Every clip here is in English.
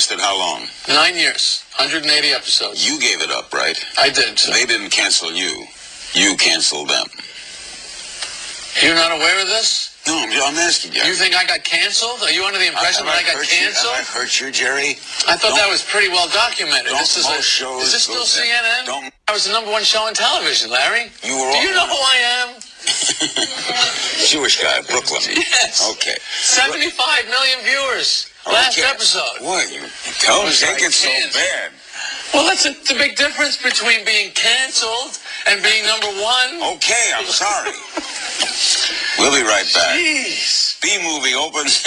lasted how long? Nine years, 180 episodes. You gave it up, right? I did. So. They didn't cancel you. You canceled them. You're not aware of this? No, I'm, I'm asking you. You think I got canceled? Are you under the impression Have that I got canceled? You? Have I hurt you, Jerry? I thought Don't- that was pretty well documented. don't This is a, shows is this still. CNN? Don't- I was the number one show on television, Larry. You were Do all- you know who I am? Jewish guy, Brooklyn. Yes. Okay. 75 million viewers. Last Okay. episode. What? You don't was take like it so bad. Well, that's a, the big difference between being canceled and being number one. Okay, I'm sorry. we'll be right back. Jeez. Bee Movie opens.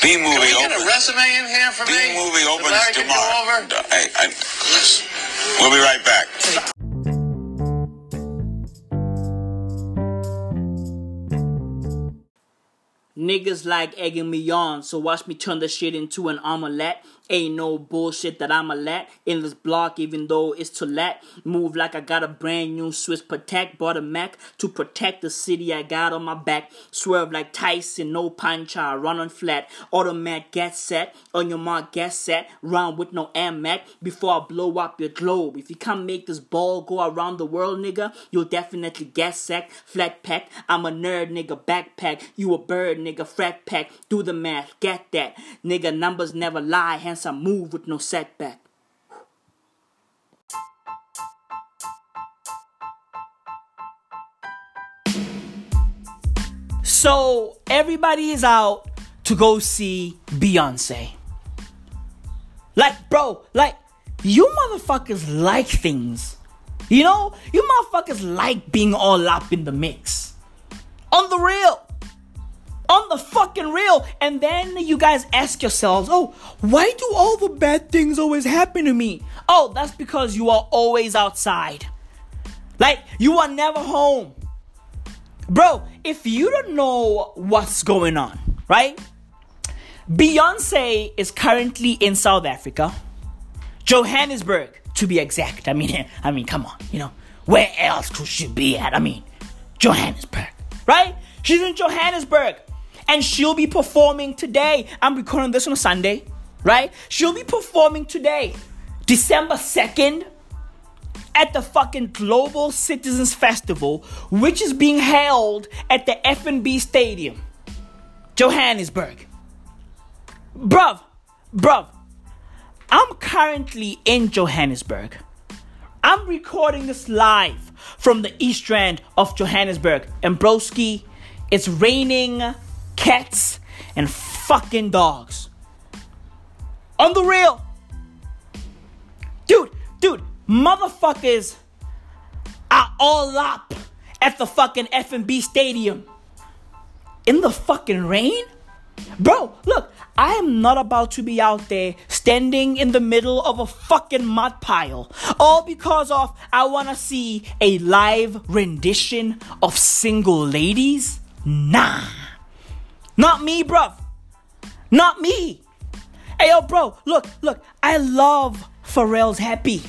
B Can movie we get a resume in here for B me? movie opens Larry can go tomorrow. over? Hey, I, we'll be right back. Niggas like egging me on, so watch me turn the shit into an omelette. Ain't no bullshit that I'ma let in this block, even though it's to let. Move like I got a brand new Swiss Protect. Bought a Mac to protect the city I got on my back. Swerve like Tyson, no pancha, run on flat. Automatic, get set. On your mark, get set. Round with no Mac before I blow up your globe. If you can't make this ball go around the world, nigga, you'll definitely get sacked. Flat pack, I'm a nerd, nigga. Backpack, you a bird, nigga. Frat pack, do the math, get that. Nigga, numbers never lie, I move with no setback. So everybody is out to go see Beyonce. Like, bro, like, you motherfuckers like things. You know, you motherfuckers like being all up in the mix. On the real. On the fucking real. And then you guys ask yourselves, oh, why do all the bad things always happen to me? Oh, that's because you are always outside. Like, you are never home. Bro, if you don't know what's going on, right? Beyonce is currently in South Africa, Johannesburg to be exact. I mean, I mean, come on, you know, where else could she be at? I mean, Johannesburg, right? She's in Johannesburg, and she'll be performing today. I'm recording this on a Sunday, right? She'll be performing today, December second, at the fucking Global Citizens Festival, which is being held at the FNB Stadium, Johannesburg. Bruv, bruv, I'm currently in Johannesburg. I'm recording this live from the east end of Johannesburg. And broski, it's raining cats and fucking dogs. On the real. Dude, dude, motherfuckers are all up at the fucking FNB stadium. In the fucking rain? Bro, look, I am not about to be out there standing in the middle of a fucking mud pile. All because of I wanna see a live rendition of single ladies? Nah. Not me, bruv. Not me. Hey yo, bro, look, look, I love Pharrell's happy.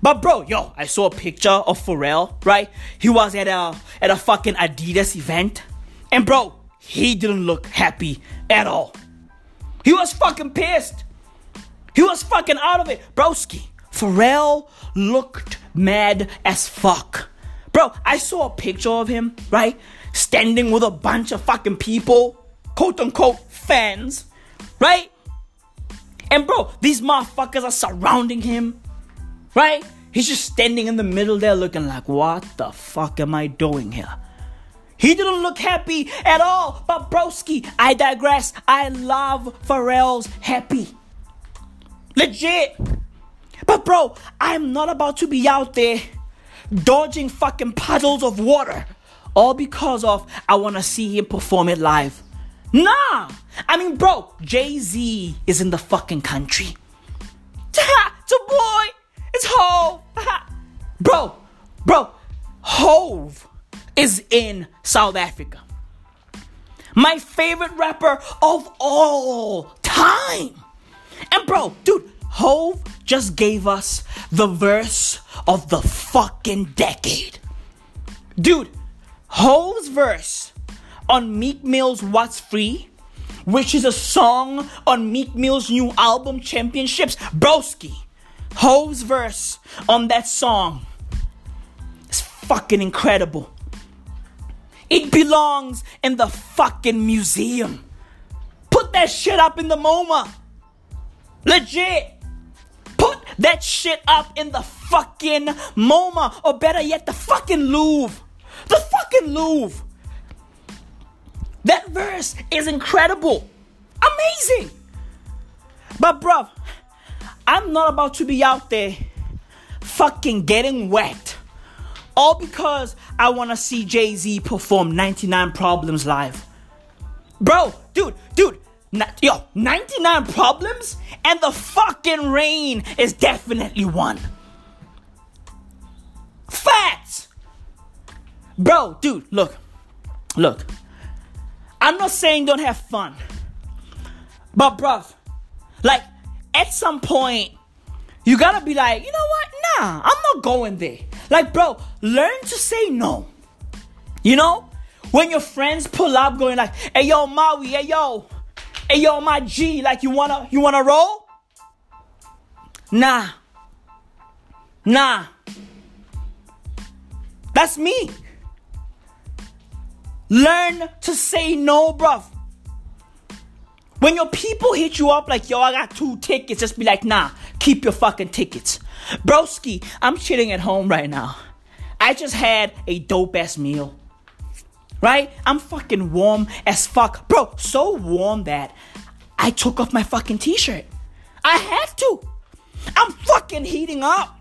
But bro, yo, I saw a picture of Pharrell, right? He was at a at a fucking Adidas event. And bro, he didn't look happy at all. He was fucking pissed. He was fucking out of it. Broski, Pharrell looked mad as fuck. Bro, I saw a picture of him, right? Standing with a bunch of fucking people, quote unquote fans, right? And bro, these motherfuckers are surrounding him, right? He's just standing in the middle there looking like, what the fuck am I doing here? He didn't look happy at all. But broski, I digress. I love Pharrell's happy. Legit. But bro, I'm not about to be out there dodging fucking puddles of water. All because of I wanna see him perform it live. Nah! I mean, bro, Jay Z is in the fucking country. it's a boy! It's Hov! bro, bro, Hov is in South Africa. My favorite rapper of all time. And bro, dude, Hov just gave us the verse of the fucking decade. Dude, Hov's verse on Meek Mill's What's Free which is a song on Meek Mill's new album, Championships. Broski, Hov's verse on that song is fucking incredible. It belongs in the fucking museum. Put that shit up in the MoMA. Legit. Put that shit up in the fucking MoMA, or better yet, the fucking Louvre. The fucking Louvre. That verse is incredible. Amazing. But, bruv, I'm not about to be out there fucking getting wet. All because I want to see Jay Z perform 99 Problems live. Bro, dude, dude, yo, 99 Problems? And the fucking rain is definitely one. Facts! Bro, dude, look, look. I'm not saying don't have fun. But, bruv, like, at some point, you gotta be like, you know what? Nah, I'm not going there. Like, bro, learn to say no. You know? When your friends pull up going like, hey yo, Maui, hey yo, hey yo, my G, like you wanna you wanna roll? Nah. Nah. That's me. Learn to say no, bruv. When your people hit you up like, yo, I got two tickets, just be like, nah, keep your fucking tickets. Broski, I'm chilling at home right now. I just had a dope ass meal. Right? I'm fucking warm as fuck. Bro, so warm that I took off my fucking t shirt. I have to. I'm fucking heating up.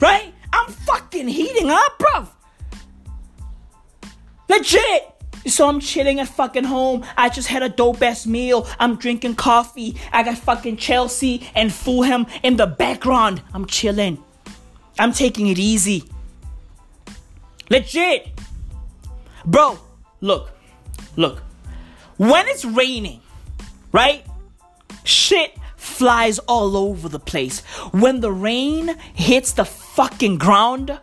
Right? I'm fucking heating up, bro. Legit. So I'm chilling at fucking home. I just had a dope ass meal. I'm drinking coffee. I got fucking Chelsea and Fulham in the background. I'm chilling. I'm taking it easy. Legit. Bro, look. Look. When it's raining, right? Shit flies all over the place. When the rain hits the fucking ground,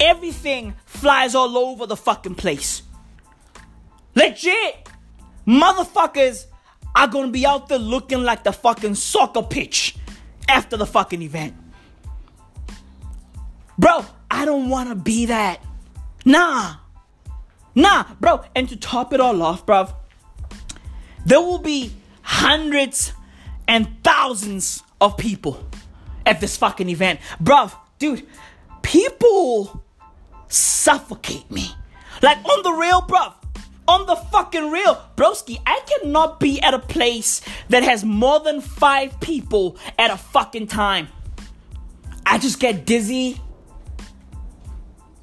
everything flies all over the fucking place. Legit. Motherfuckers are gonna be out there looking like the fucking soccer pitch after the fucking event. Bro, I don't wanna be that. Nah. Nah, bro. And to top it all off, bro, there will be hundreds and thousands of people at this fucking event. Bruv, dude, people suffocate me. Like on the real, bro on the fucking real. Broski, I cannot be at a place that has more than five people at a fucking time. I just get dizzy.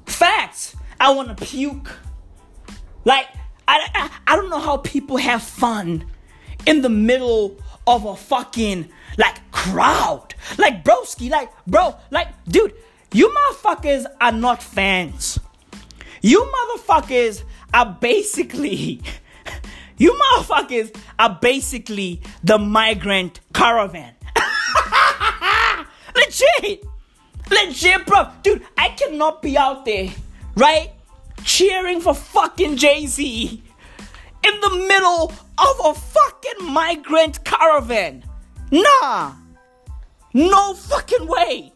Facts. I want to puke. Like, I, I, I don't know how people have fun in the middle of a fucking, like, crowd. Like, broski, like, bro, like, dude, you motherfuckers are not fans. You motherfuckers are basically, you motherfuckers are basically the migrant caravan. Legit. Legit, bro. Dude, I cannot be out there, right? Cheering for fucking Jay Z in the middle of a fucking migrant caravan. Nah. No fucking way.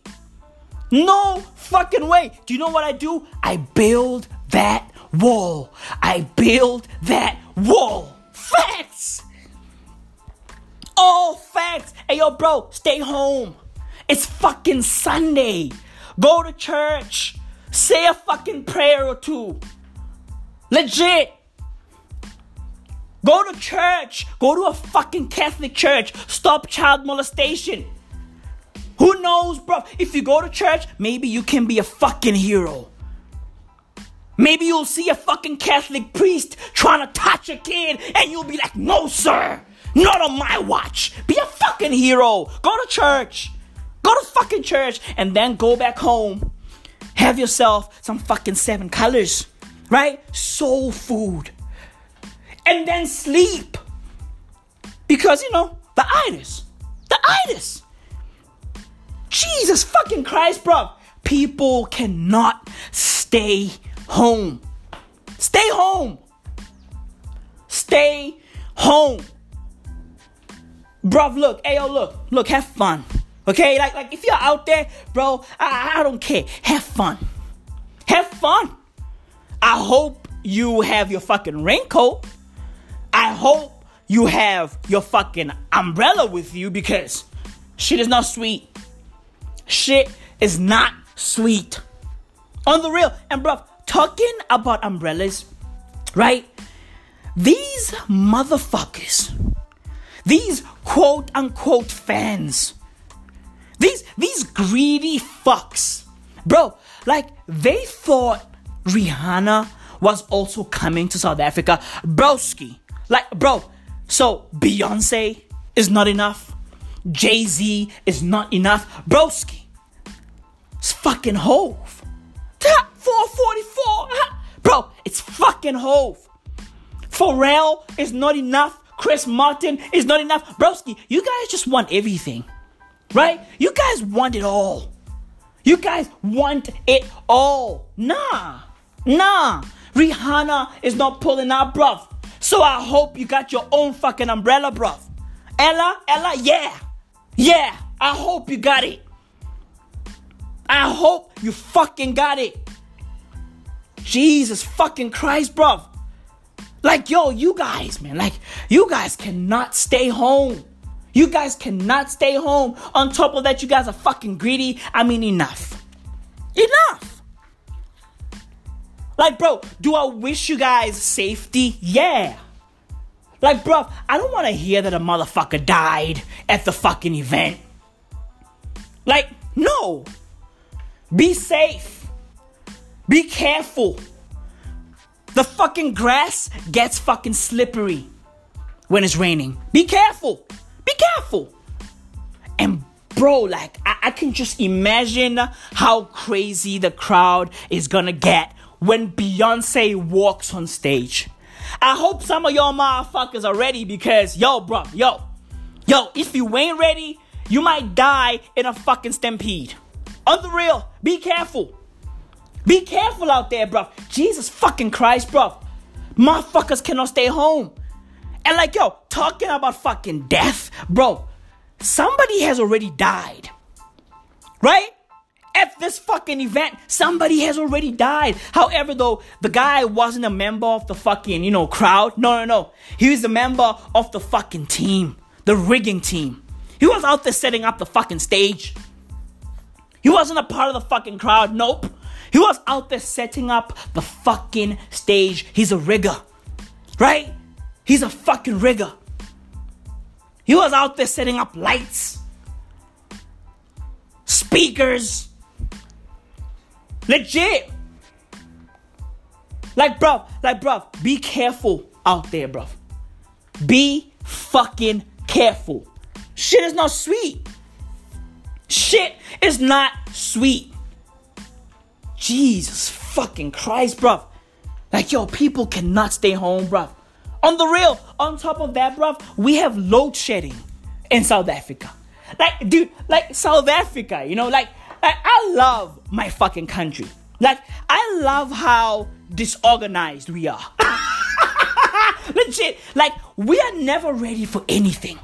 No fucking way. Do you know what I do? I build that wall. I build that wall. Facts. All facts. Hey, yo, bro, stay home. It's fucking Sunday. Go to church. Say a fucking prayer or two. Legit. Go to church. Go to a fucking Catholic church. Stop child molestation. Who knows, bro? If you go to church, maybe you can be a fucking hero. Maybe you'll see a fucking Catholic priest trying to touch a kid and you'll be like, no, sir, not on my watch. Be a fucking hero. Go to church. Go to fucking church and then go back home. Have yourself some fucking seven colors, right? Soul food. And then sleep. Because, you know, the itis. The itis. Jesus fucking Christ, bro. People cannot stay home. Stay home. Stay home. Bruv, look, hey yo, look, look, have fun. Okay? Like, like if you're out there, bro, I, I don't care. Have fun. Have fun. I hope you have your fucking raincoat. I hope you have your fucking umbrella with you because shit is not sweet. Shit is not sweet. On the real. And bro, talking about umbrellas, right? These motherfuckers, these quote unquote fans, these these greedy fucks, bro, like they thought Rihanna was also coming to South Africa. Broski. Like, bro, so Beyonce is not enough. Jay Z is not enough. Broski. It's fucking Hov. 444. Bro, it's fucking Hov. Pharrell is not enough. Chris Martin is not enough. Broski, you guys just want everything. Right? You guys want it all. You guys want it all. Nah. Nah. Rihanna is not pulling out, bruv. So I hope you got your own fucking umbrella, bruv. Ella, Ella, yeah. Yeah. I hope you got it. I hope you fucking got it. Jesus fucking Christ, bro. Like, yo, you guys, man, like, you guys cannot stay home. You guys cannot stay home. On top of that, you guys are fucking greedy. I mean, enough. Enough. Like, bro, do I wish you guys safety? Yeah. Like, bro, I don't want to hear that a motherfucker died at the fucking event. Like, no. Be safe. Be careful. The fucking grass gets fucking slippery when it's raining. Be careful. Be careful. And bro, like, I, I can just imagine how crazy the crowd is gonna get when Beyonce walks on stage. I hope some of y'all motherfuckers are ready because, yo, bro, yo, yo, if you ain't ready, you might die in a fucking stampede. On the real, be careful. Be careful out there, bro. Jesus fucking Christ, bro. Motherfuckers cannot stay home. And like, yo, talking about fucking death, bro, somebody has already died. Right? At this fucking event, somebody has already died. However, though, the guy wasn't a member of the fucking, you know, crowd. No, no, no. He was a member of the fucking team, the rigging team. He was out there setting up the fucking stage. He wasn't a part of the fucking crowd. Nope. He was out there setting up the fucking stage. He's a rigger. Right? He's a fucking rigger. He was out there setting up lights, speakers. Legit. Like, bro, like, bro, be careful out there, bro. Be fucking careful. Shit is not sweet. Shit is not sweet. Jesus fucking Christ, bro. Like, yo, people cannot stay home, bro. On the real, on top of that, bro, we have load shedding in South Africa. Like, dude, like South Africa, you know, like, like I love my fucking country. Like, I love how disorganized we are. Legit, like, we are never ready for anything.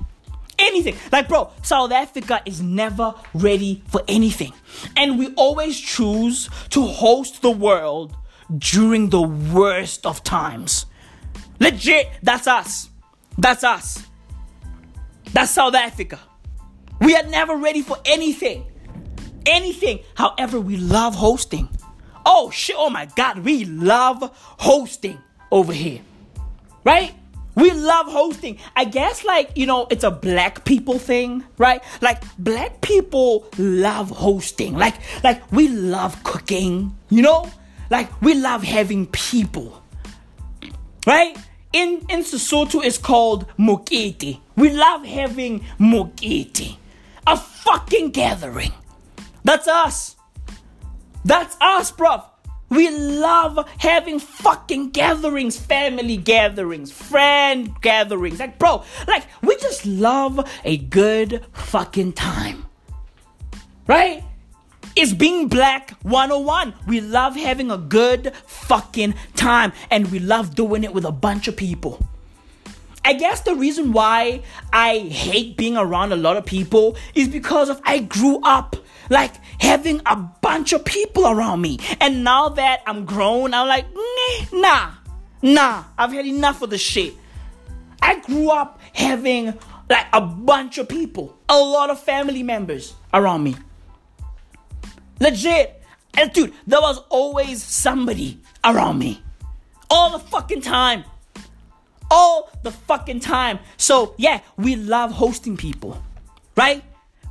Anything. Like, bro, South Africa is never ready for anything. And we always choose to host the world during the worst of times. Legit, that's us. That's us. That's South Africa. We are never ready for anything. Anything. However, we love hosting. Oh shit, oh my god, we love hosting over here. Right? We love hosting. I guess, like, you know, it's a black people thing, right? Like, black people love hosting. Like, like, we love cooking, you know? Like, we love having people, right? In, in Sesotho, it's called mokete. We love having mokete. A fucking gathering. That's us. That's us, bruv. We love having fucking gatherings, family gatherings, friend gatherings. Like, bro, like, we just love a good fucking time. Right? It's being black 101. We love having a good fucking time and we love doing it with a bunch of people. I guess the reason why I hate being around a lot of people is because of I grew up like having a bunch of people around me. And now that I'm grown, I'm like, nah, nah, I've had enough of the shit. I grew up having like a bunch of people, a lot of family members around me. Legit. And dude, there was always somebody around me. All the fucking time. All the fucking time. So, yeah, we love hosting people, right?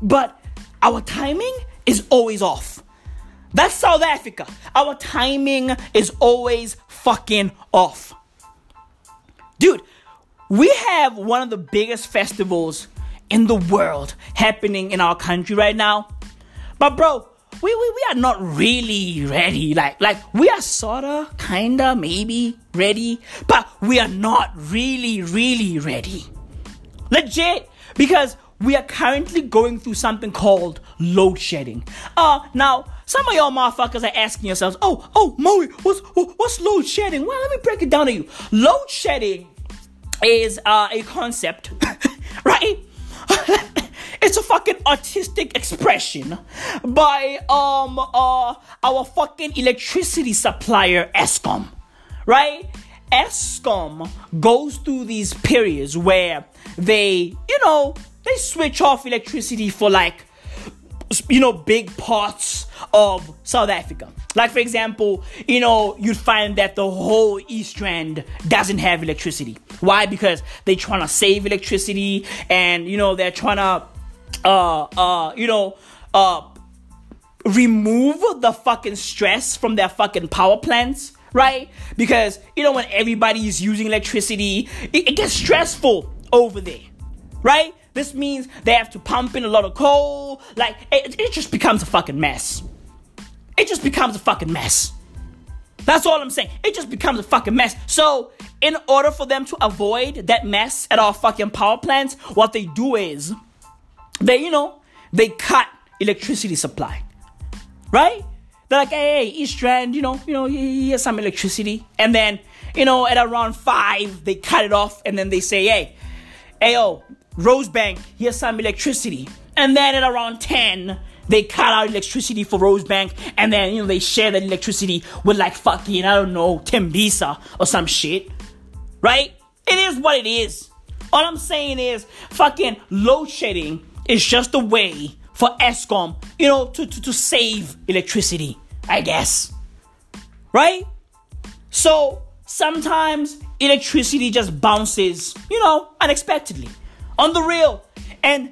But our timing is always off. That's South Africa. Our timing is always fucking off. Dude, we have one of the biggest festivals in the world happening in our country right now. But bro, we, we, we are not really ready. Like like we are sorta, kinda, maybe ready, but we are not really, really ready. Legit. Because we are currently going through something called load shedding. Uh now some of y'all motherfuckers are asking yourselves, oh, oh, Moe, what's what's load shedding? Well, let me break it down to you. Load shedding is uh, a concept, right? it's a fucking artistic expression by um uh our fucking electricity supplier Eskom, right? Eskom goes through these periods where they, you know, they switch off electricity for like you know, big parts of South Africa. Like, for example, you know, you'd find that the whole East Rand doesn't have electricity. Why? Because they're trying to save electricity and, you know, they're trying to, uh, uh, you know, uh, remove the fucking stress from their fucking power plants right? Because you know when everybody is using electricity, it, it, gets stressful over there, right? This means they have to pump in a lot of coal. Like, it, it just becomes a fucking mess. It just becomes a fucking mess. That's all I'm saying. It just becomes a fucking mess. So, in order for them to avoid that mess at our fucking power plants, what they do is they, you know, they cut electricity supply. Right? They're like, hey, East Rand, you know, you know, here's some electricity. And then, you know, at around five, they cut it off and then they say, hey, hey, yo, Rosebank, here's some electricity. And then at around 10, they cut out electricity for Rosebank, and then you know they share that electricity with like fucking I don't know Tembisa or some shit, right? It is what it is. All I'm saying is fucking load shedding is just a way for Eskom, you know, to, to, to save electricity, I guess, right? So sometimes electricity just bounces, you know, unexpectedly on the real. And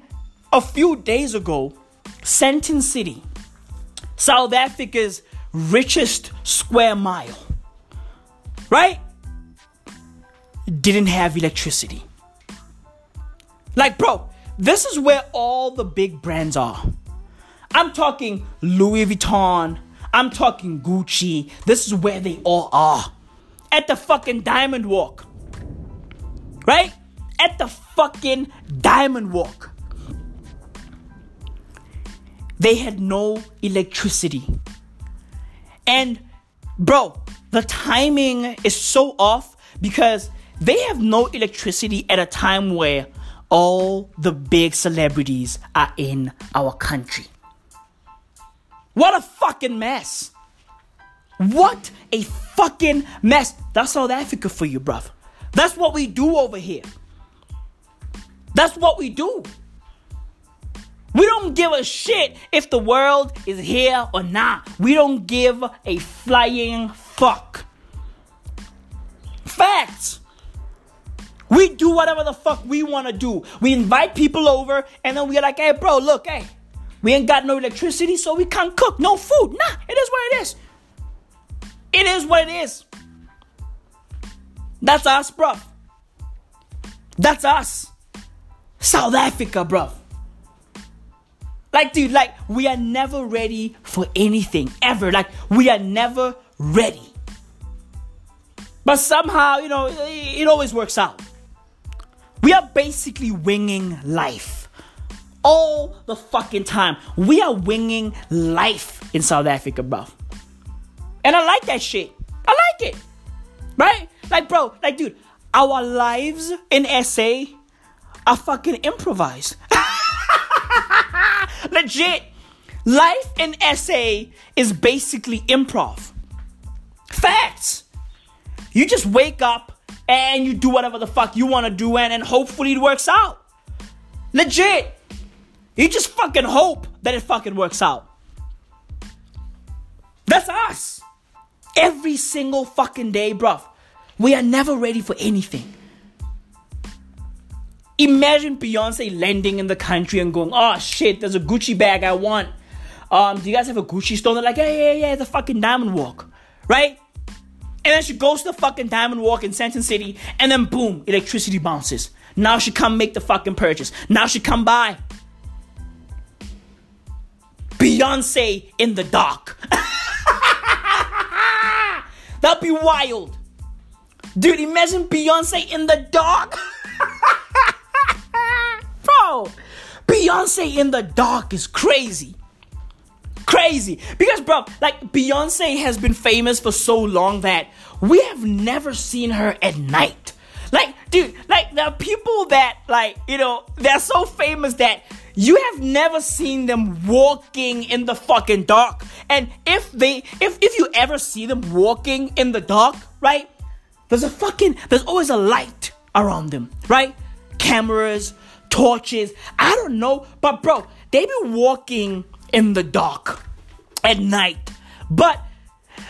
a few days ago, Sandton City, South Africa's richest square mile, right? Didn't have electricity. Like, bro, this is where all the big brands are. I'm talking Louis Vuitton. I'm talking Gucci. This is where they all are. At the fucking Diamond Walk. Right? at the fucking Diamond Walk. They had no electricity. And, bro, the timing is so off because they have no electricity at a time where all the big celebrities are in our country. What a fucking mess. What a fucking mess. That's South Africa for you, bruv. That's what we do over here. That's what we do. We don't give a shit if the world is here or not. We don't give a flying fuck. Facts. We do whatever the fuck we want to do. We invite people over and then we're like, hey, bro, look, hey, we ain't got no electricity, so we can't cook no food. Nah, it is what it is. It is what it is. That's us, bro. That's us. South Africa, bro. Like, dude, like, we are never ready for anything, ever. Like, we are never ready. But somehow, you know, it always works out. We are basically winging life all the fucking time. We are winging life in South Africa, bro. And I like that shit. I like it. Right? Like, bro, like, dude, our lives in SA are fucking improvised. Legit. Life in SA is basically improv. Facts. You just wake up and you do whatever the fuck you want to do and, and hopefully it works out. Legit. You just fucking hope that it fucking works out. That's us. Every single fucking day, bruv. We are never ready for anything. Imagine Beyonce landing in the country and going, oh shit, there's a Gucci bag I want. Um, do you guys have a Gucci store? They're like, yeah, yeah, yeah, the fucking Diamond Walk, right? And then she goes to the fucking Diamond Walk in Sandton City, and then boom, electricity bounces. Now she come make the fucking purchase. Now she come by. Beyonce in the dark. That'd be wild. Dude, imagine Beyonce in the dark. Bro, Beyonce in the dark is crazy. Crazy. Because, bro, like, Beyonce has been famous for so long that we have never seen her at night. Like, dude, like, are people that, like, you know, they're so famous that you have never seen them walking in the fucking dark. And if they, if, if you ever see them walking in the dark, right? There's a fucking, there's always a light around them, right? Cameras, torches, I don't know. But, bro, they be walking in the dark at night. But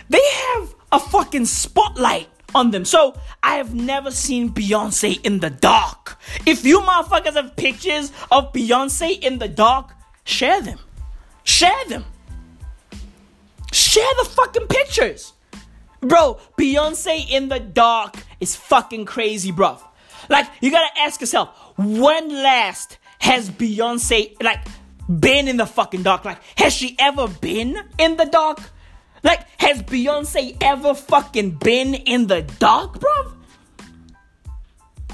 they have a fucking spotlight on them. So I have never seen Beyonce in the dark. If you motherfuckers have pictures of Beyonce in the dark, share them. Share them. Share the fucking pictures. Bro, Beyonce in the dark is fucking crazy, bro. Like, you gotta ask yourself, when last has Beyonce, like, been in the fucking dark? Like, has she ever been in the dark? Like, has Beyonce ever fucking been in the dark, bro?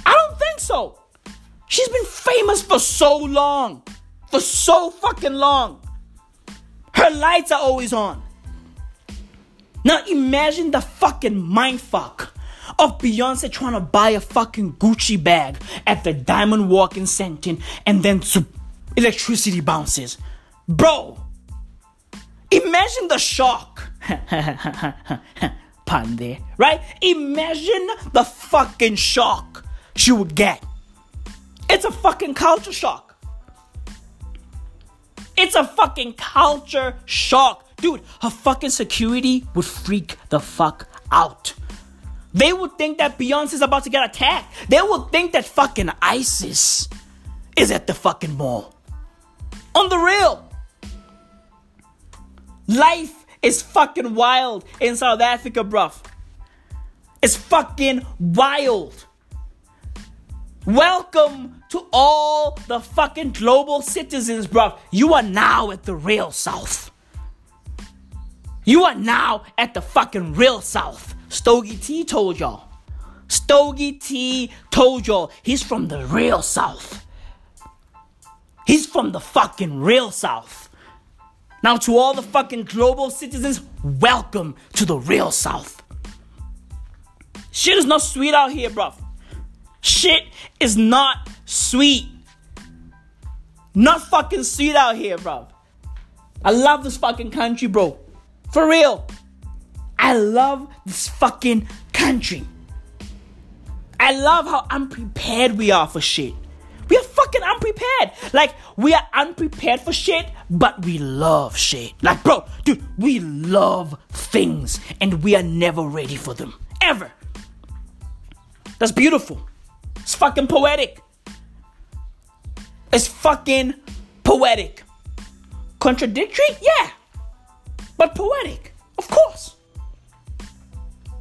I don't think so. She's been famous for so long. For so fucking long. Her lights are always on. Now imagine the fucking mindfuck of Beyonce trying to buy a fucking Gucci bag at the Diamond Walk in and then electricity bounces. Bro, imagine the shock. Pun there, right? Imagine the fucking shock she would get. It's a fucking culture shock. It's a fucking culture shock. Dude, her fucking security would freak the fuck out. They would think that Beyonce's about to get attacked. They would think that fucking ISIS is at the fucking mall. On the real. Life is fucking wild in South Africa, bruv. It's fucking wild. Welcome to all the fucking global citizens, bruv. You are now at the real South. You are now at the fucking real South. Stogie T told y'all. Stogie T told y'all he's from the real South. He's from the fucking real South. Now, to all the fucking global citizens, welcome to the real South. Shit is not sweet out here, bruv. Shit is not sweet. Not fucking sweet out here, bruv. I love this fucking country, bro. For real. I love this fucking country. I love how unprepared we are for shit. We are fucking unprepared. Like, we are unprepared for shit, but we love shit. Like, bro, dude, we love things and we are never ready for them. Ever. That's beautiful. It's fucking poetic. It's fucking poetic. Contradictory? Yeah. But poetic. Of course.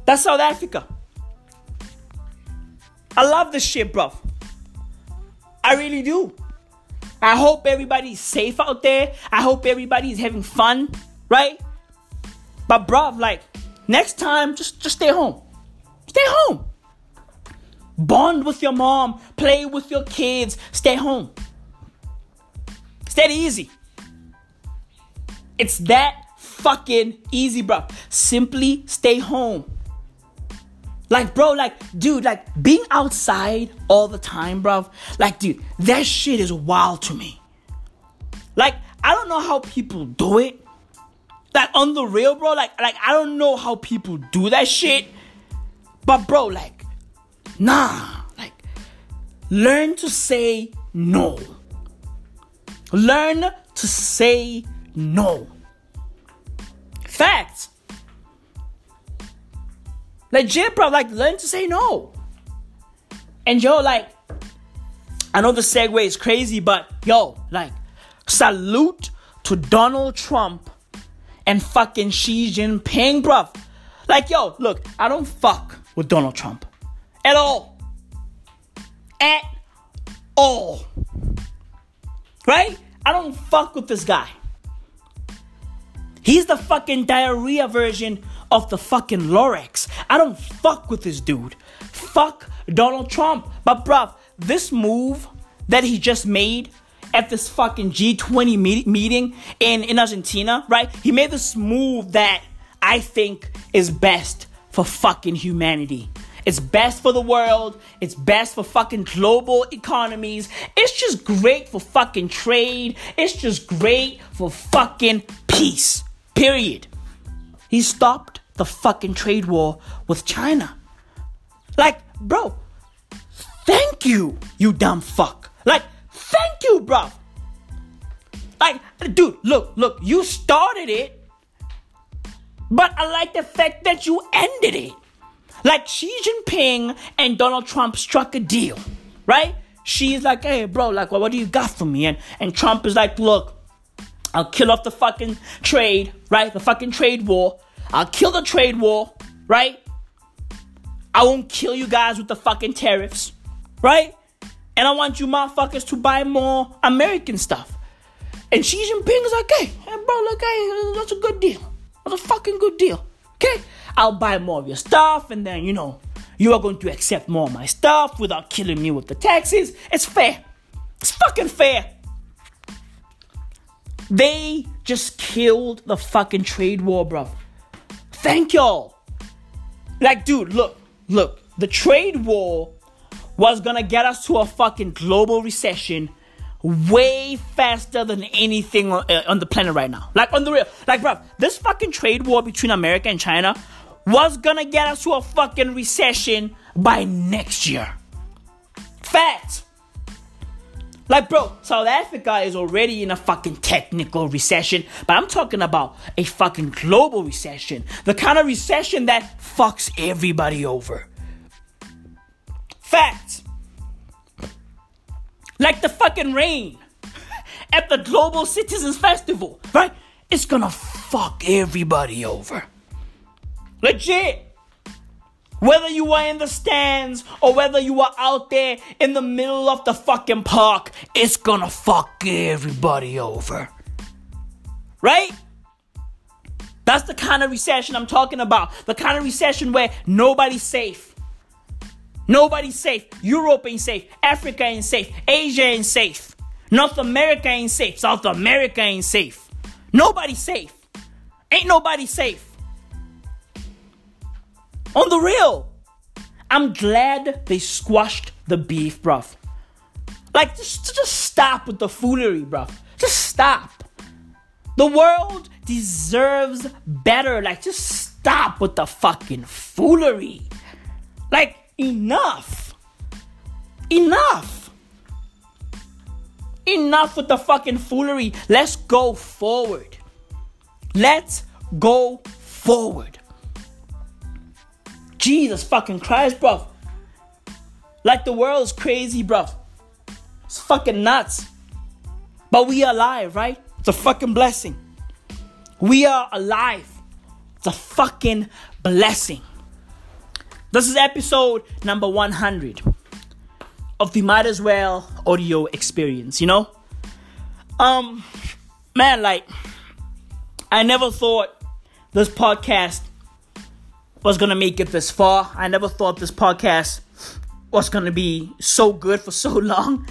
That's South Africa. I love this shit, bro. I really do. I hope everybody's safe out there. I hope everybody's having fun, right? But bruv, like, next time, just just stay home. Stay home. Bond with your mom, play with your kids, stay home. It's that easy. It's that fucking easy, bro. Simply stay home. Like, bro, like, dude, like being outside all the time, bro. Like, dude, that shit is wild to me. Like, I don't know how people do it. Like on the real, bro. Like, like I don't know how people do that shit. But bro, like, nah. Like, learn to say no. Learn to say no. Facts. Legit, bro. Like, learn to say no. And yo, like, I know the segue is crazy, but yo, like, salute to Donald Trump and fucking Xi Jinping, bro. Like, yo, look, I don't fuck with Donald Trump at all. At all. Right? I don't fuck with this guy. He's the fucking diarrhea version of the fucking Lorax. I don't fuck with this dude. Fuck Donald Trump. But bruv, this move that he just made at this fucking G20 meet- meeting in, in Argentina, right? He made this move that I think is best for fucking humanity. It's best for the world. It's best for fucking global economies. It's just great for fucking trade. It's just great for fucking peace. Period. He stopped the fucking trade war with China. Like, bro, thank you, you dumb fuck. Like, thank you, bro. Like, dude, look, look, you started it, but I like the fact that you ended it. Like Xi Jinping and Donald Trump struck a deal, right? Xi's like, hey, bro, like, well, what do you got for me? And, and Trump is like, look, I'll kill off the fucking trade, right? The fucking trade war. I'll kill the trade war, right? I won't kill you guys with the fucking tariffs, right? And I want you motherfuckers to buy more American stuff. And Xi Jinping is like, hey, bro, look, hey, that's a good deal. That's a fucking good deal. Okay? I'll buy more of your stuff, and then, you know, you are going to accept more of my stuff without killing me with the taxes. It's fair. It's fucking fair. They just killed the fucking trade war, bro. Thank y'all. Like, dude, look, look. The trade war was gonna get us to a fucking global recession way faster than anything on, uh, the planet right now. Like, on the real. Like, bro, this fucking trade war between America and China was gonna get us to a fucking recession by next year. Facts. Like, bro, South Africa is already in a fucking technical recession, but I'm talking about a fucking global recession. The kind of recession that fucks everybody over. Facts. Like the fucking rain at the Global Citizens Festival, right? It's gonna fuck everybody over. Legit. Whether you are in the stands or whether you are out there in the middle of the fucking park, it's gonna fuck everybody over. Right? That's the kind of recession I'm talking about. The kind of recession where nobody's safe. Nobody's safe. Europe ain't safe. Africa ain't safe. Asia ain't safe. North America ain't safe. South America ain't safe. Nobody's safe. Ain't nobody safe. On the real. I'm glad they squashed the beef, bruv. Like, just, just stop with the foolery, bruv. Just stop. The world deserves better. Like, just stop with the fucking foolery. Like, enough. Enough. Enough with the fucking foolery. Let's go forward. Let's go forward. Jesus fucking Christ, bro. Like the world is crazy, bro. It's fucking nuts. But we are alive, right? It's a fucking blessing. We are alive. It's a fucking blessing. This is episode number 100 of the Might As Well audio experience, you know? Um, man, like, I never thought this podcast was gonna make it this far. I never thought this podcast was gonna be so good for so long,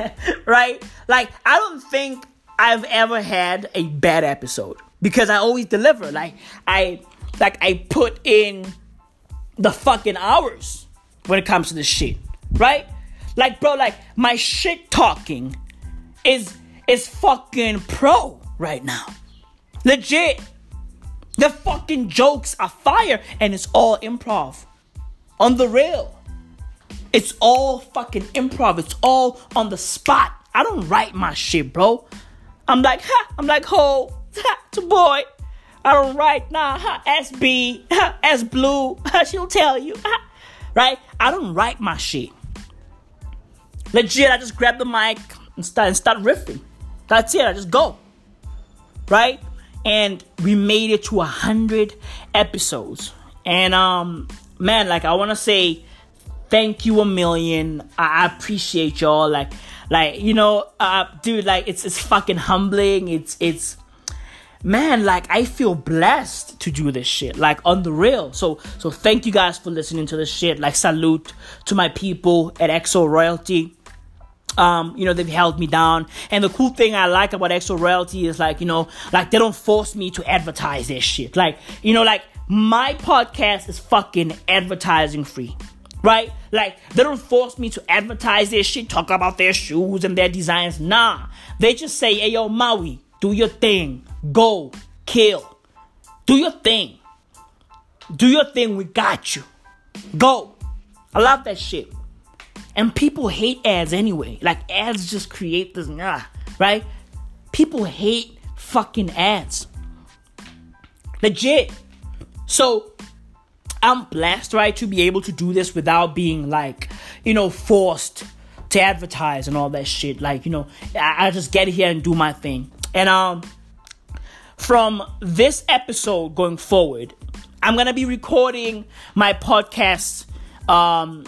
right? Like, I don't think I've ever had a bad episode because I always deliver. Like, I like I put in the fucking hours when it comes to this shit, right? Like, bro, like my shit talking is is fucking pro right now. Legit. The fucking jokes are fire and it's all improv. On the real. It's all fucking improv. It's all on the spot. I don't write my shit, bro. I'm like, ha, I'm like, ho, ha, a boy. I don't write, nah, ha, SB, ha, S Blue, ha, she'll tell you, ha, right? I don't write my shit. Legit, I just grab the mic and start, and start riffing. That's it, I just go. Right? And we made it to a hundred episodes. And um, man, like I wanna say thank you a million. I, I appreciate y'all. Like, like you know, uh, dude, like it's it's fucking humbling. It's it's man, like I feel blessed to do this shit, like on the real. So so thank you guys for listening to this shit. Like salute to my people at EXO Royalty. Um, you know, they've held me down. And the cool thing I like about XO Royalty is like, you know, like they don't force me to advertise their shit. Like, you know, like my podcast is fucking advertising free. Right? Like, they don't force me to advertise their shit, talk about their shoes and their designs. Nah. They just say, hey, yo, Maui, do your thing. Go. Kill. Do your thing. Do your thing. We got you. Go. I love that shit. And people hate ads anyway. Like, ads just create this, nah, right? People hate fucking ads. Legit. So, I'm blessed, right, to be able to do this without being like, you know, forced to advertise and all that shit. Like, you know, I, I just get here and do my thing. And um from this episode going forward, I'm gonna be recording my podcast um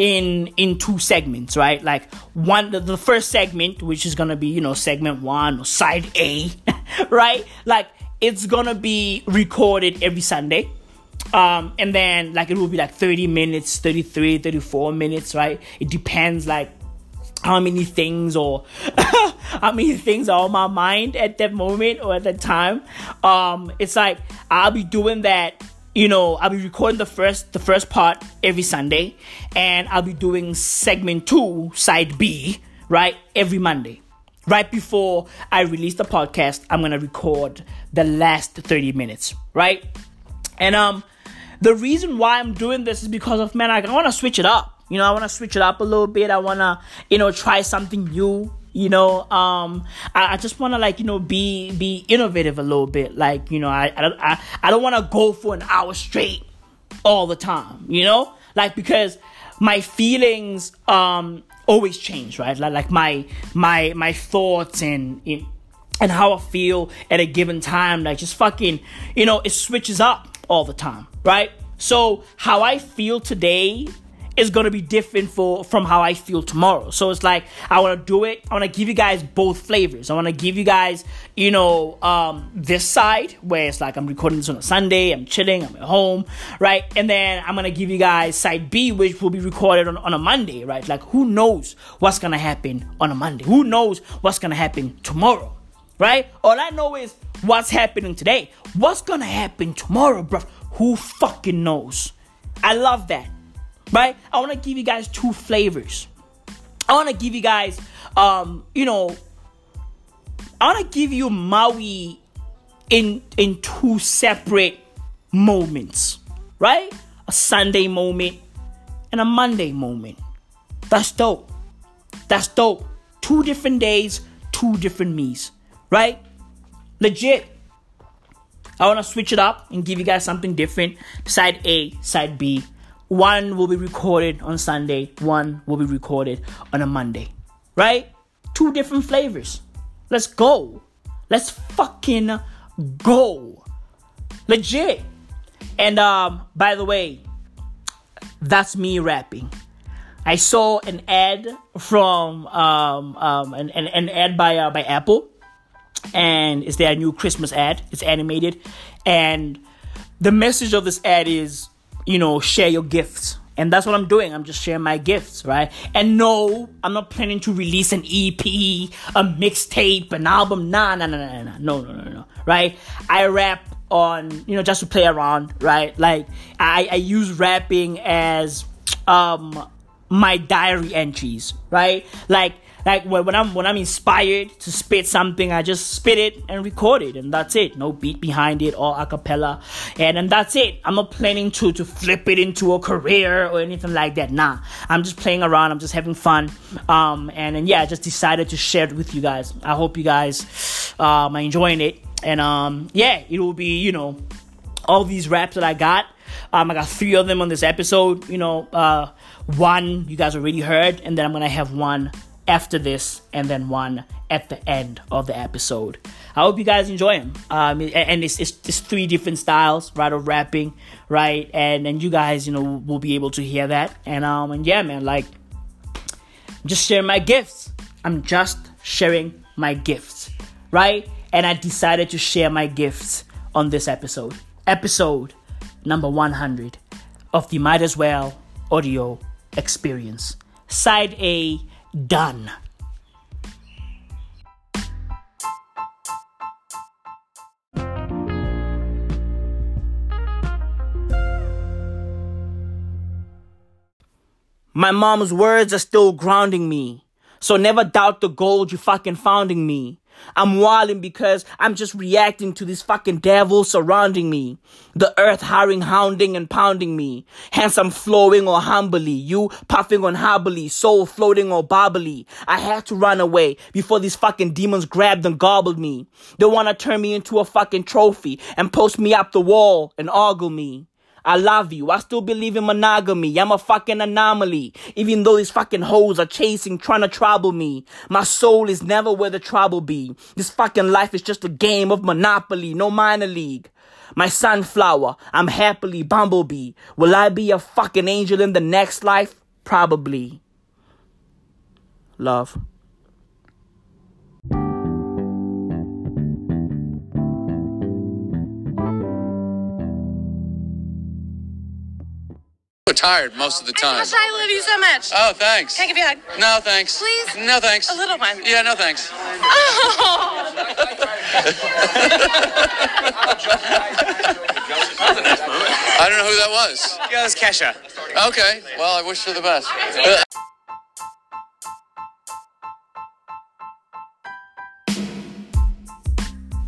in in two segments, right? Like one the, the first segment, which is gonna be, you know, segment one or side A, right? Like it's gonna be recorded every Sunday um, and then like it will be like 30 minutes 33 34 minutes right it depends like how many things or how many things are on my mind at that moment or at that time um it's like i'll be doing that you know i'll be recording the first the first part every sunday and i'll be doing segment two side b right every monday right before i release the podcast i'm gonna record the last 30 minutes right and um the reason why I'm doing this is because of man, like, I want to switch it up. You know, I want to switch it up a little bit. I want to, you know, try something new. You know, um, I, I just want to like, you know, be be innovative a little bit. Like, you know, I I I, I don't want to go for an hour straight all the time. You know, like because my feelings um always change, right? Like like my my my thoughts and and how I feel at a given time, like just fucking, you know, it switches up all the time, right? So how I feel today is gonna be different for from how I feel tomorrow. So it's like I wanna do it. I wanna give you guys both flavors. I wanna give you guys, you know, um, this side where it's like I'm recording this on a Sunday, I'm chilling, I'm at home, right? And then I'm gonna give you guys side B, which will be recorded on, on a Monday, right? Like who knows what's gonna happen on a Monday? Who knows what's gonna happen tomorrow? Right? All I know is what's happening today. What's gonna happen tomorrow, bro? Who fucking knows? I love that. Right? I wanna give you guys two flavors. I wanna give you guys, um, you know, I wanna give you Maui in in two separate moments, right? A Sunday moment and a Monday moment. That's dope. That's dope. Two different days, two different me's, right? Legit. I want to switch it up and give you guys something different. Side A, side B. One will be recorded on Sunday, one will be recorded on a Monday. Right? Two different flavors. Let's go. Let's fucking go. Legit. And um by the way, that's me rapping. I saw an ad from um, um an, an, an ad by uh, by Apple and it's their new Christmas ad. It's animated, and the message of this ad is, you know, share your gifts. And that's what I'm doing. I'm just sharing my gifts, right? And no, I'm not planning to release an EP, a mixtape, an album. Nah, nah, nah, nah, nah, no, no, no, no, right? I rap on you know just to play around, right? Like I, I use rapping as um my diary entries, right? Like like when I'm when I'm inspired to spit something, I just spit it and record it, and that's it. No beat behind it or acapella, and and that's it. I'm not planning to to flip it into a career or anything like that. Nah, I'm just playing around. I'm just having fun. Um, and and yeah, I just decided to share it with you guys. I hope you guys um are enjoying it, and um yeah, it will be you know all these raps that I got. Um, I got three of them on this episode. You know, uh, one you guys already heard, and then I'm gonna have one after this, and then one at the end of the episode. I hope you guys enjoy them. Um, and it's, it's, it's three different styles, right, of rapping, right, and and you guys, you know, will be able to hear that. And um, and yeah, man, like, just sharing my gifts. I'm just sharing my gifts, right? And I decided to share my gifts on this episode, episode number 100 of the Might as Well audio experience. Side A done. My mom's words are still grounding me. So never doubt the gold you fucking founding me. I'm wilding because I'm just reacting to this fucking devil surrounding me. The earth hiring, hounding and pounding me. Hence I'm flowing or humbly. You puffing on happily. Soul floating or bobbly. I had to run away before these fucking demons grabbed and gobbled me. They wanna turn me into a fucking trophy and post me up the wall and ogle me. I love you. I still believe in monogamy. I'm a fucking anomaly. Even though these fucking hoes are chasing, trying to trouble me. My soul is never where the trouble be. This fucking life is just a game of monopoly, no minor league. My sunflower, I'm happily bumblebee. Will I be a fucking angel in the next life? Probably. Love. Tired most of the time. Gosh, I love you so much. Oh, thanks. Can I give you a hug? No, thanks. Please? No, thanks. A little one. Yeah, no, thanks. Oh. I don't know who that was. Yeah, that's Kesha. Okay, well, I wish her the best.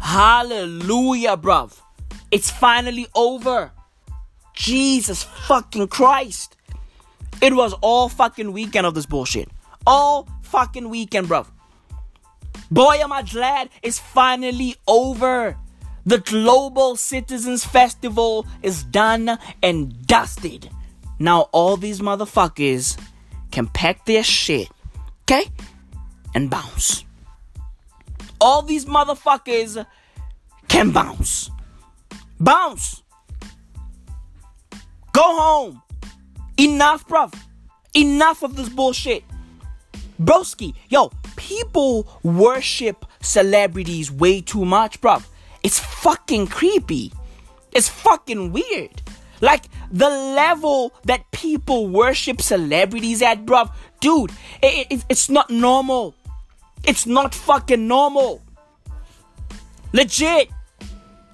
Hallelujah, bruv. It's finally over. Jesus fucking Christ. It was all fucking weekend of this bullshit. All fucking weekend, bruv. Boy, am I glad it's finally over. The Global Citizens Festival is done and dusted. Now all these motherfuckers can pack their shit, okay? And bounce. All these motherfuckers can bounce. Bounce. Go home. Enough, bruv. Enough of this bullshit. Broski, yo, people worship celebrities way too much, bruv. It's fucking creepy. It's fucking weird. Like the level that people worship celebrities at, bruv. Dude, it, it, it's not normal. It's not fucking normal. Legit.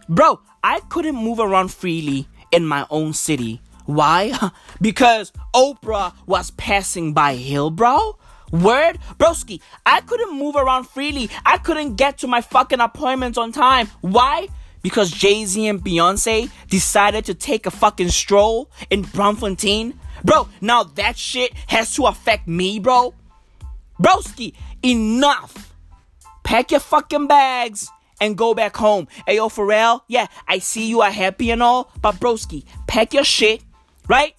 Bro, I couldn't move around freely in my own city. Why? because Oprah was passing by Hillbrow? Word? Broski, I couldn't move around freely. I couldn't get to my fucking appointments on time. Why? Because Jay Z and Beyonce decided to take a fucking stroll in Braamfontein. Bro, now that shit has to affect me, bro. Broski, enough. Pack your fucking bags and go back home. Hey, yo, Pharrell, yeah, I see you are happy and all, but broski, pack your shit, right?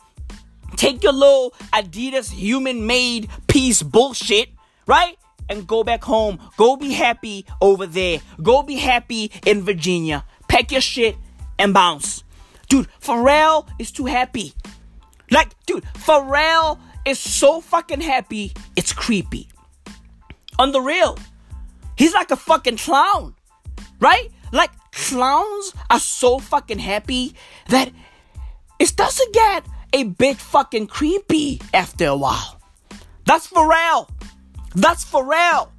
Take your little Adidas human made piece bullshit, right? And go back home. Go be happy over there. Go be happy in Virginia. Pack your shit and bounce. Dude, Pharrell is too happy. Like, dude, Pharrell is so fucking happy, it's creepy. On the real. He's like a fucking clown. Right? Like, clowns are so fucking happy that it doesn't get a bit fucking creepy after a while. That's Pharrell. That's Pharrell.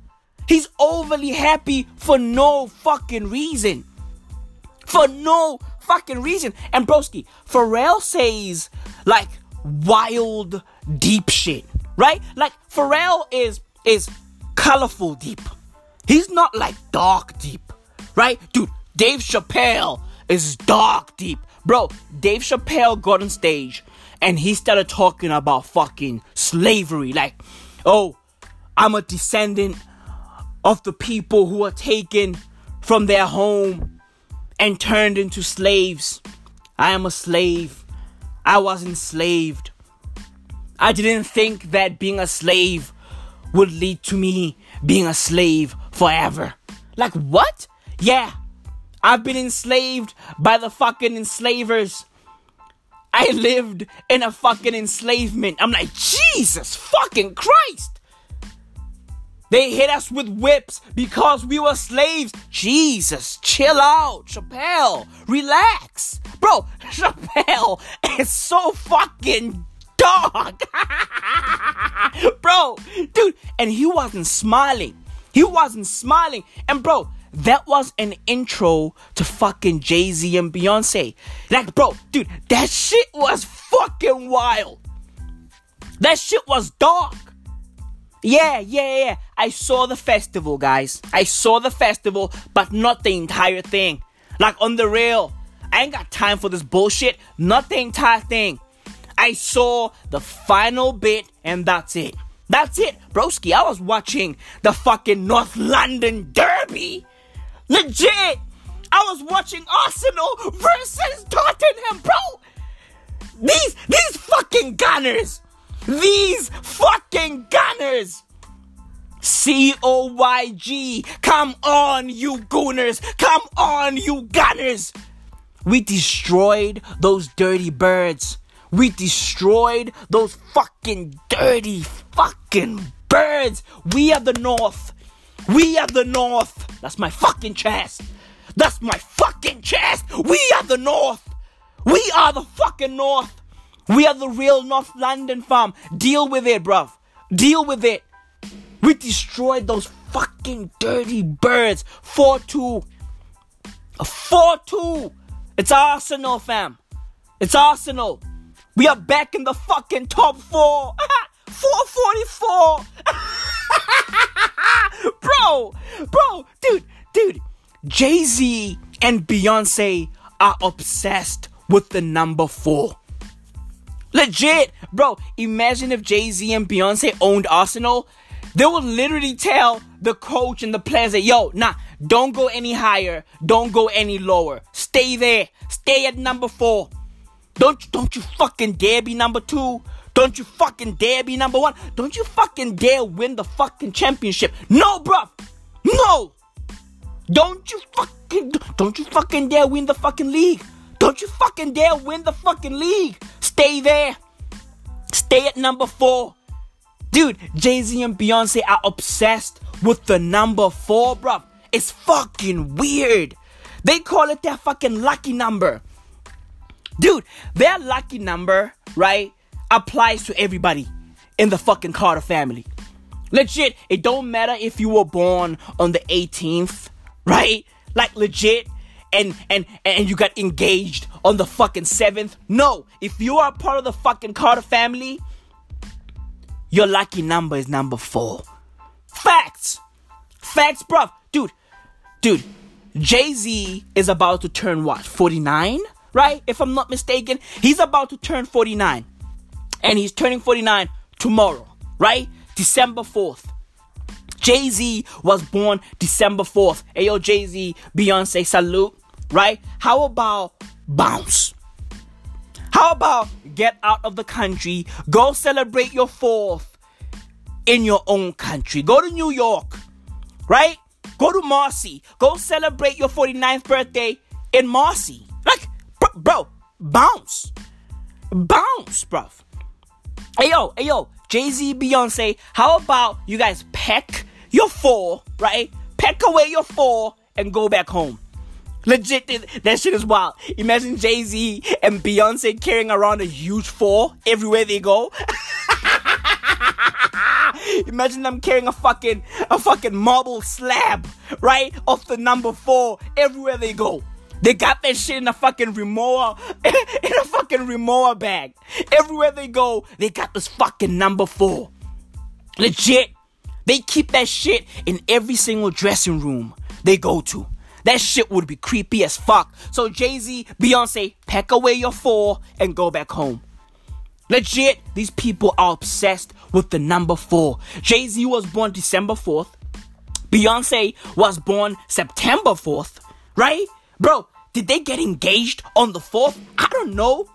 He's overly happy for no fucking reason. for no fucking reason. And broski, Pharrell says like wild deep shit, right? Like Pharrell is is colorful deep. He's not like dark deep, right? Dude, Dave Chappelle is dark deep. Bro, Dave Chappelle got on stage and he started talking about fucking slavery. Like, oh, I'm a descendant of the people who were taken from their home and turned into slaves. I am a slave. I was enslaved. I didn't think that being a slave would lead to me being a slave forever. Like, what? Yeah, I've been enslaved by the fucking enslavers. I lived in a fucking enslavement. I'm like, Jesus fucking Christ. They hit us with whips because we were slaves. Jesus, chill out. Chappelle, relax. Bro, Chappelle is so fucking dog. bro, dude, and he wasn't smiling. He wasn't smiling. And bro, that was an intro to fucking Jay Z and Beyonce. Like, bro, dude, that shit was fucking wild. That shit was dark. Yeah, yeah, yeah. I saw the festival, guys. I saw the festival, but not the entire thing. Like on the rail. I ain't got time for this bullshit. Not the entire thing. I saw the final bit, and that's it. That's it, broski. I was watching the fucking North London Derby Legit! I was watching Arsenal versus Tottenham, bro! These, these fucking gunners! These fucking gunners! C O Y G. Come on, you gooners. Come on, you gunners. We destroyed those dirty birds. We destroyed those fucking dirty fucking birds. We are the North. We are the North. That's my fucking chest. That's my fucking chest. We are the North. We are the fucking North. We are the real North London farm. Deal with it, bruv. Deal with it. We destroyed those fucking dirty birds. 4 2. 4 2. It's Arsenal, fam. It's Arsenal. We are back in the fucking top four. 444. bro, bro, dude, dude. Jay Z and Beyonce are obsessed with the number four. Legit, bro. Imagine if Jay Z and Beyonce owned Arsenal. They would literally tell the coach and the players that, yo, nah, don't go any higher, don't go any lower. Stay there, stay at number four. Don't don't you fucking dare be number two. Don't you fucking dare be number one. Don't you fucking dare win the fucking championship. No, bruv. No. Don't you fucking, don't you fucking dare win the fucking league. Don't you fucking dare win the fucking league. Stay there. Stay at number four. Dude, Jay Z and Beyonce are obsessed with the number four, bruv. It's fucking weird. They call it their fucking lucky number. Dude, their lucky number, right? Applies to everybody in the fucking Carter family. Legit, it don't matter if you were born on the 18th, right? Like legit, and and and you got engaged on the fucking 7th. No, if you are part of the fucking Carter family, your lucky number is number 4. Facts. Facts, bro. Dude, dude, Jay-Z is about to turn what? 49? Right? If I'm not mistaken, he's about to turn 49 and he's turning 49 tomorrow, right? December 4th. Jay Z was born December 4th. Ayo, Jay Z, Beyonce, salute, right? How about bounce? How about get out of the country, go celebrate your fourth in your own country? Go to New York, right? Go to Marcy, go celebrate your 49th birthday in Marcy. Like, bro bounce. Bounce, bruv. Hey yo, hey yo, Jay Z, Beyonce, how about you guys peck your four, right? Peck away your four and go back home. Legit, that shit is wild. Imagine Jay Z and Beyonce carrying around a huge four everywhere they go. Imagine them carrying a fucking a fucking marble slab, right, off the number four everywhere they go. They got that shit in a fucking Rimowa, in a fucking Rimowa bag. Everywhere they go, they got this fucking number four. Legit. They keep that shit in every single dressing room they go to. That shit would be creepy as fuck. So Jay Z, Beyonce, pack away your four and go back home. Legit, these people are obsessed with the number four. Jay Z was born December 4th. Beyonce was born September 4th, right? Bro, did they get engaged on the 4th? I don't know.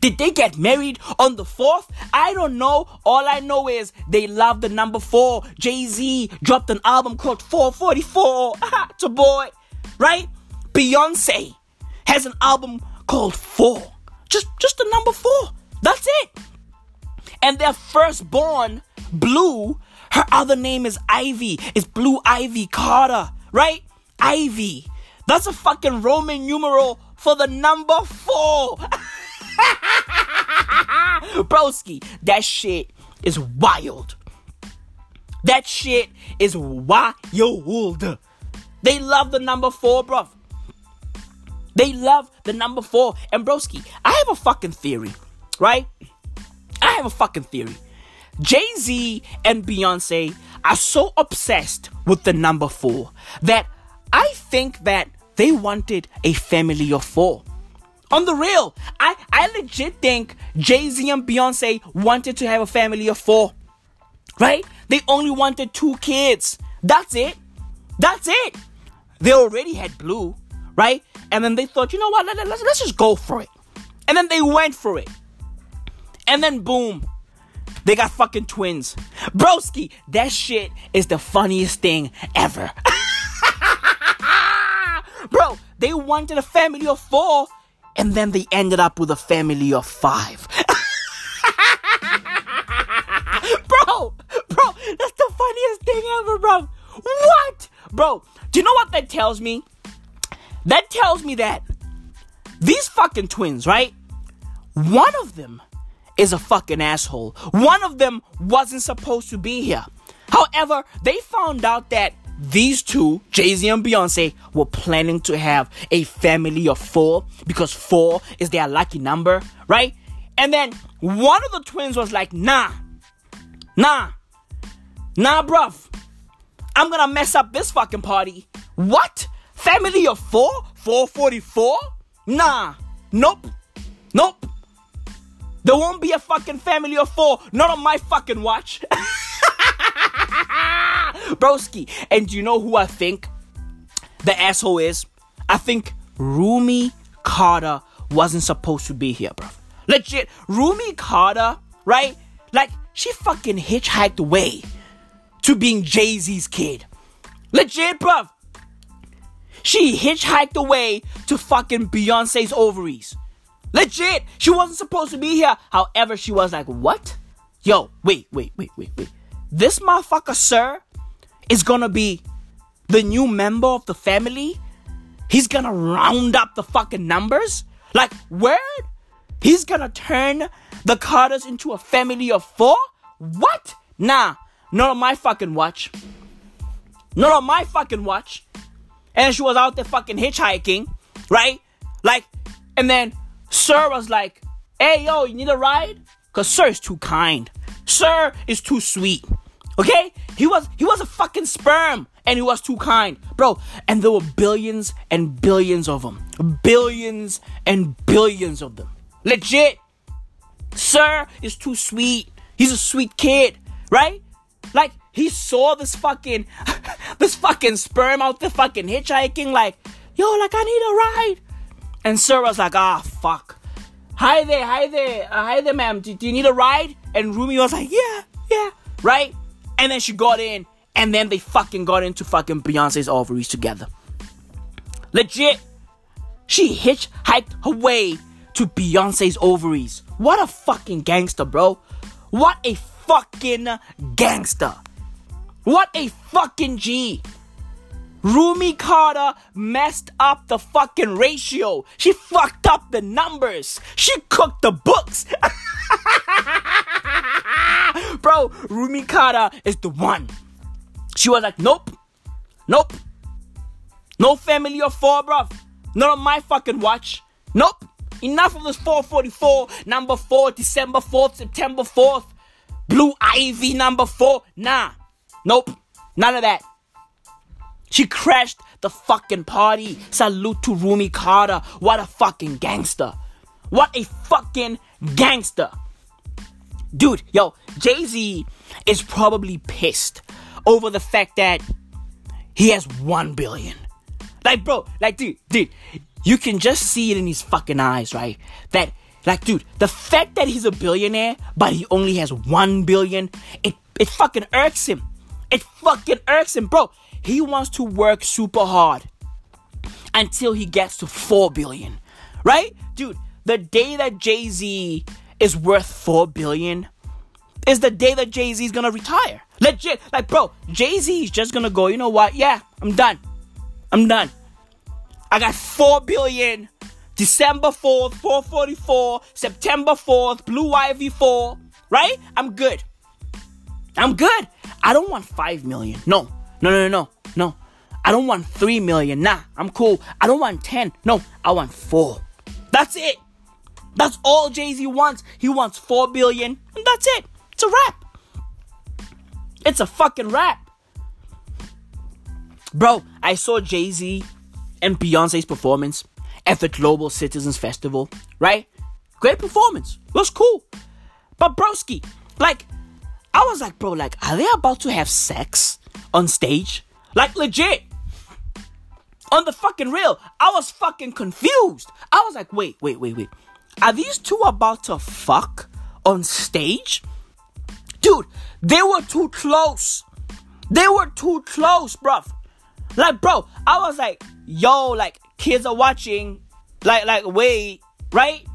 Did they get married on the 4th? I don't know. All I know is they love the number 4. Jay Z dropped an album called 444. it's a boy, right? Beyonce has an album called 4. Just, just the number 4. That's it. And their firstborn, Blue, her other name is Ivy. It's Blue Ivy Carter, right? Ivy. That's a fucking Roman numeral for the number four. Broski, that shit is wild. That shit is wild. They love the number four, bruv. They love the number four. And broski, I have a fucking theory, right? I have a fucking theory. Jay Z and Beyonce are so obsessed with the number four that I think that they wanted a family of four. On the real, I, I legit think Jay Z and Beyonce wanted to have a family of four. Right? They only wanted two kids. That's it. That's it. They already had Blue, right? And then they thought, you know what? Let, let's, let's just go for it. And then they went for it. And then boom, they got fucking twins. Broski, that shit is the funniest thing ever. They wanted a family of four, and then they ended up with a family of five. bro, bro, that's the funniest thing ever, bro. What? Bro, do you know what that tells me? That tells me that these fucking twins, right? One of them is a fucking asshole. One of them wasn't supposed to be here. However, they found out that these two, Jay Z and Beyonce, were planning to have a family of four because four is their lucky number, right? And then one of the twins was like, nah, nah, nah, bruv. I'm gonna mess up this fucking party. What? Family of four? 444? Nah, nope, nope. There won't be a fucking family of four, not on my fucking watch. Broski. And you know who I think the asshole is? I think Rumi Carter wasn't supposed to be here, bro. Legit, Rumi Carter, right? Like, she fucking hitchhiked away to being Jay Z's kid. Legit, bruv. She hitchhiked away to fucking Beyonce's ovaries. Legit, she wasn't supposed to be here. However, she was like, what? Yo, wait, wait, wait, wait, wait. This motherfucker, sir, is gonna be the new member of the family. He's gonna round up the fucking numbers. Like, word? He's gonna turn the Carters into a family of four? What? Nah, not on my fucking watch. Not on my fucking watch. And she was out there fucking hitchhiking, right? Like, and then Sir was like, hey, yo, you need a ride? Because Sir is too kind. Sir is too sweet. Okay? He was he was a fucking sperm and he was too kind. Bro, and there were billions and billions of them. Billions and billions of them. Legit. Sir is too sweet. He's a sweet kid, right? Like he saw this fucking this fucking sperm out there fucking hitchhiking like, "Yo, like I need a ride." And Sir was like, "Ah, fuck." Hi there, hi there, uh, hi there, ma'am. Do, do you need a ride? And Rumi was like, "Yeah, yeah." Right? And then she got in, and then they fucking got into fucking Beyonce's ovaries together. Legit. She hitchhiked her way to Beyonce's ovaries. What a fucking gangster, bro. What a fucking gangster. What a fucking G. Rumi Carter messed up the fucking ratio. She fucked up the numbers. She cooked the books. Bro, Rumi is the one. She was like, nope, nope, no family of four, bruv. Not on my fucking watch. Nope. Enough of this 444, number 4, December 4th, September 4th, Blue Ivy number 4. Nah. Nope. None of that. She crashed the fucking party. Salute to Rumi Carter. What a fucking gangster. What a fucking gangster. Dude, yo, Jay Z is probably pissed over the fact that he has 1 billion. Like, bro, like, dude, dude, you can just see it in his fucking eyes, right? That, like, dude, the fact that he's a billionaire, but he only has 1 billion, it, it fucking irks him. It fucking irks him, bro. He wants to work super hard until he gets to 4 billion, right? Dude, the day that Jay Z is worth 4 billion is the day that Jay Z is gonna retire. Legit. Like, bro, Jay Z is just gonna go, you know what? Yeah, I'm done. I'm done. I got 4 billion. December 4th, 444, September 4th, Blue Ivy 4, right? I'm good. I'm good. I don't want 5 million. No, no, no, no, no. I don't want 3 million. Nah, I'm cool. I don't want 10. No, I want 4. That's it. That's all Jay Z wants. He wants 4 billion, and that's it. It's a wrap. It's a fucking wrap. Bro, I saw Jay Z and Beyonce's performance at the Global Citizens Festival, right? Great performance. Was cool. But broski, like, I was like, bro, like, are they about to have sex on stage? Like, legit. On the fucking real. I was fucking confused. I was like, wait, wait, wait, wait. Are these two about to fuck on stage? Dude, they were too close. They were too close, bruv. Like, bro, I was like, yo, like, kids are watching. Like, like, wait, right?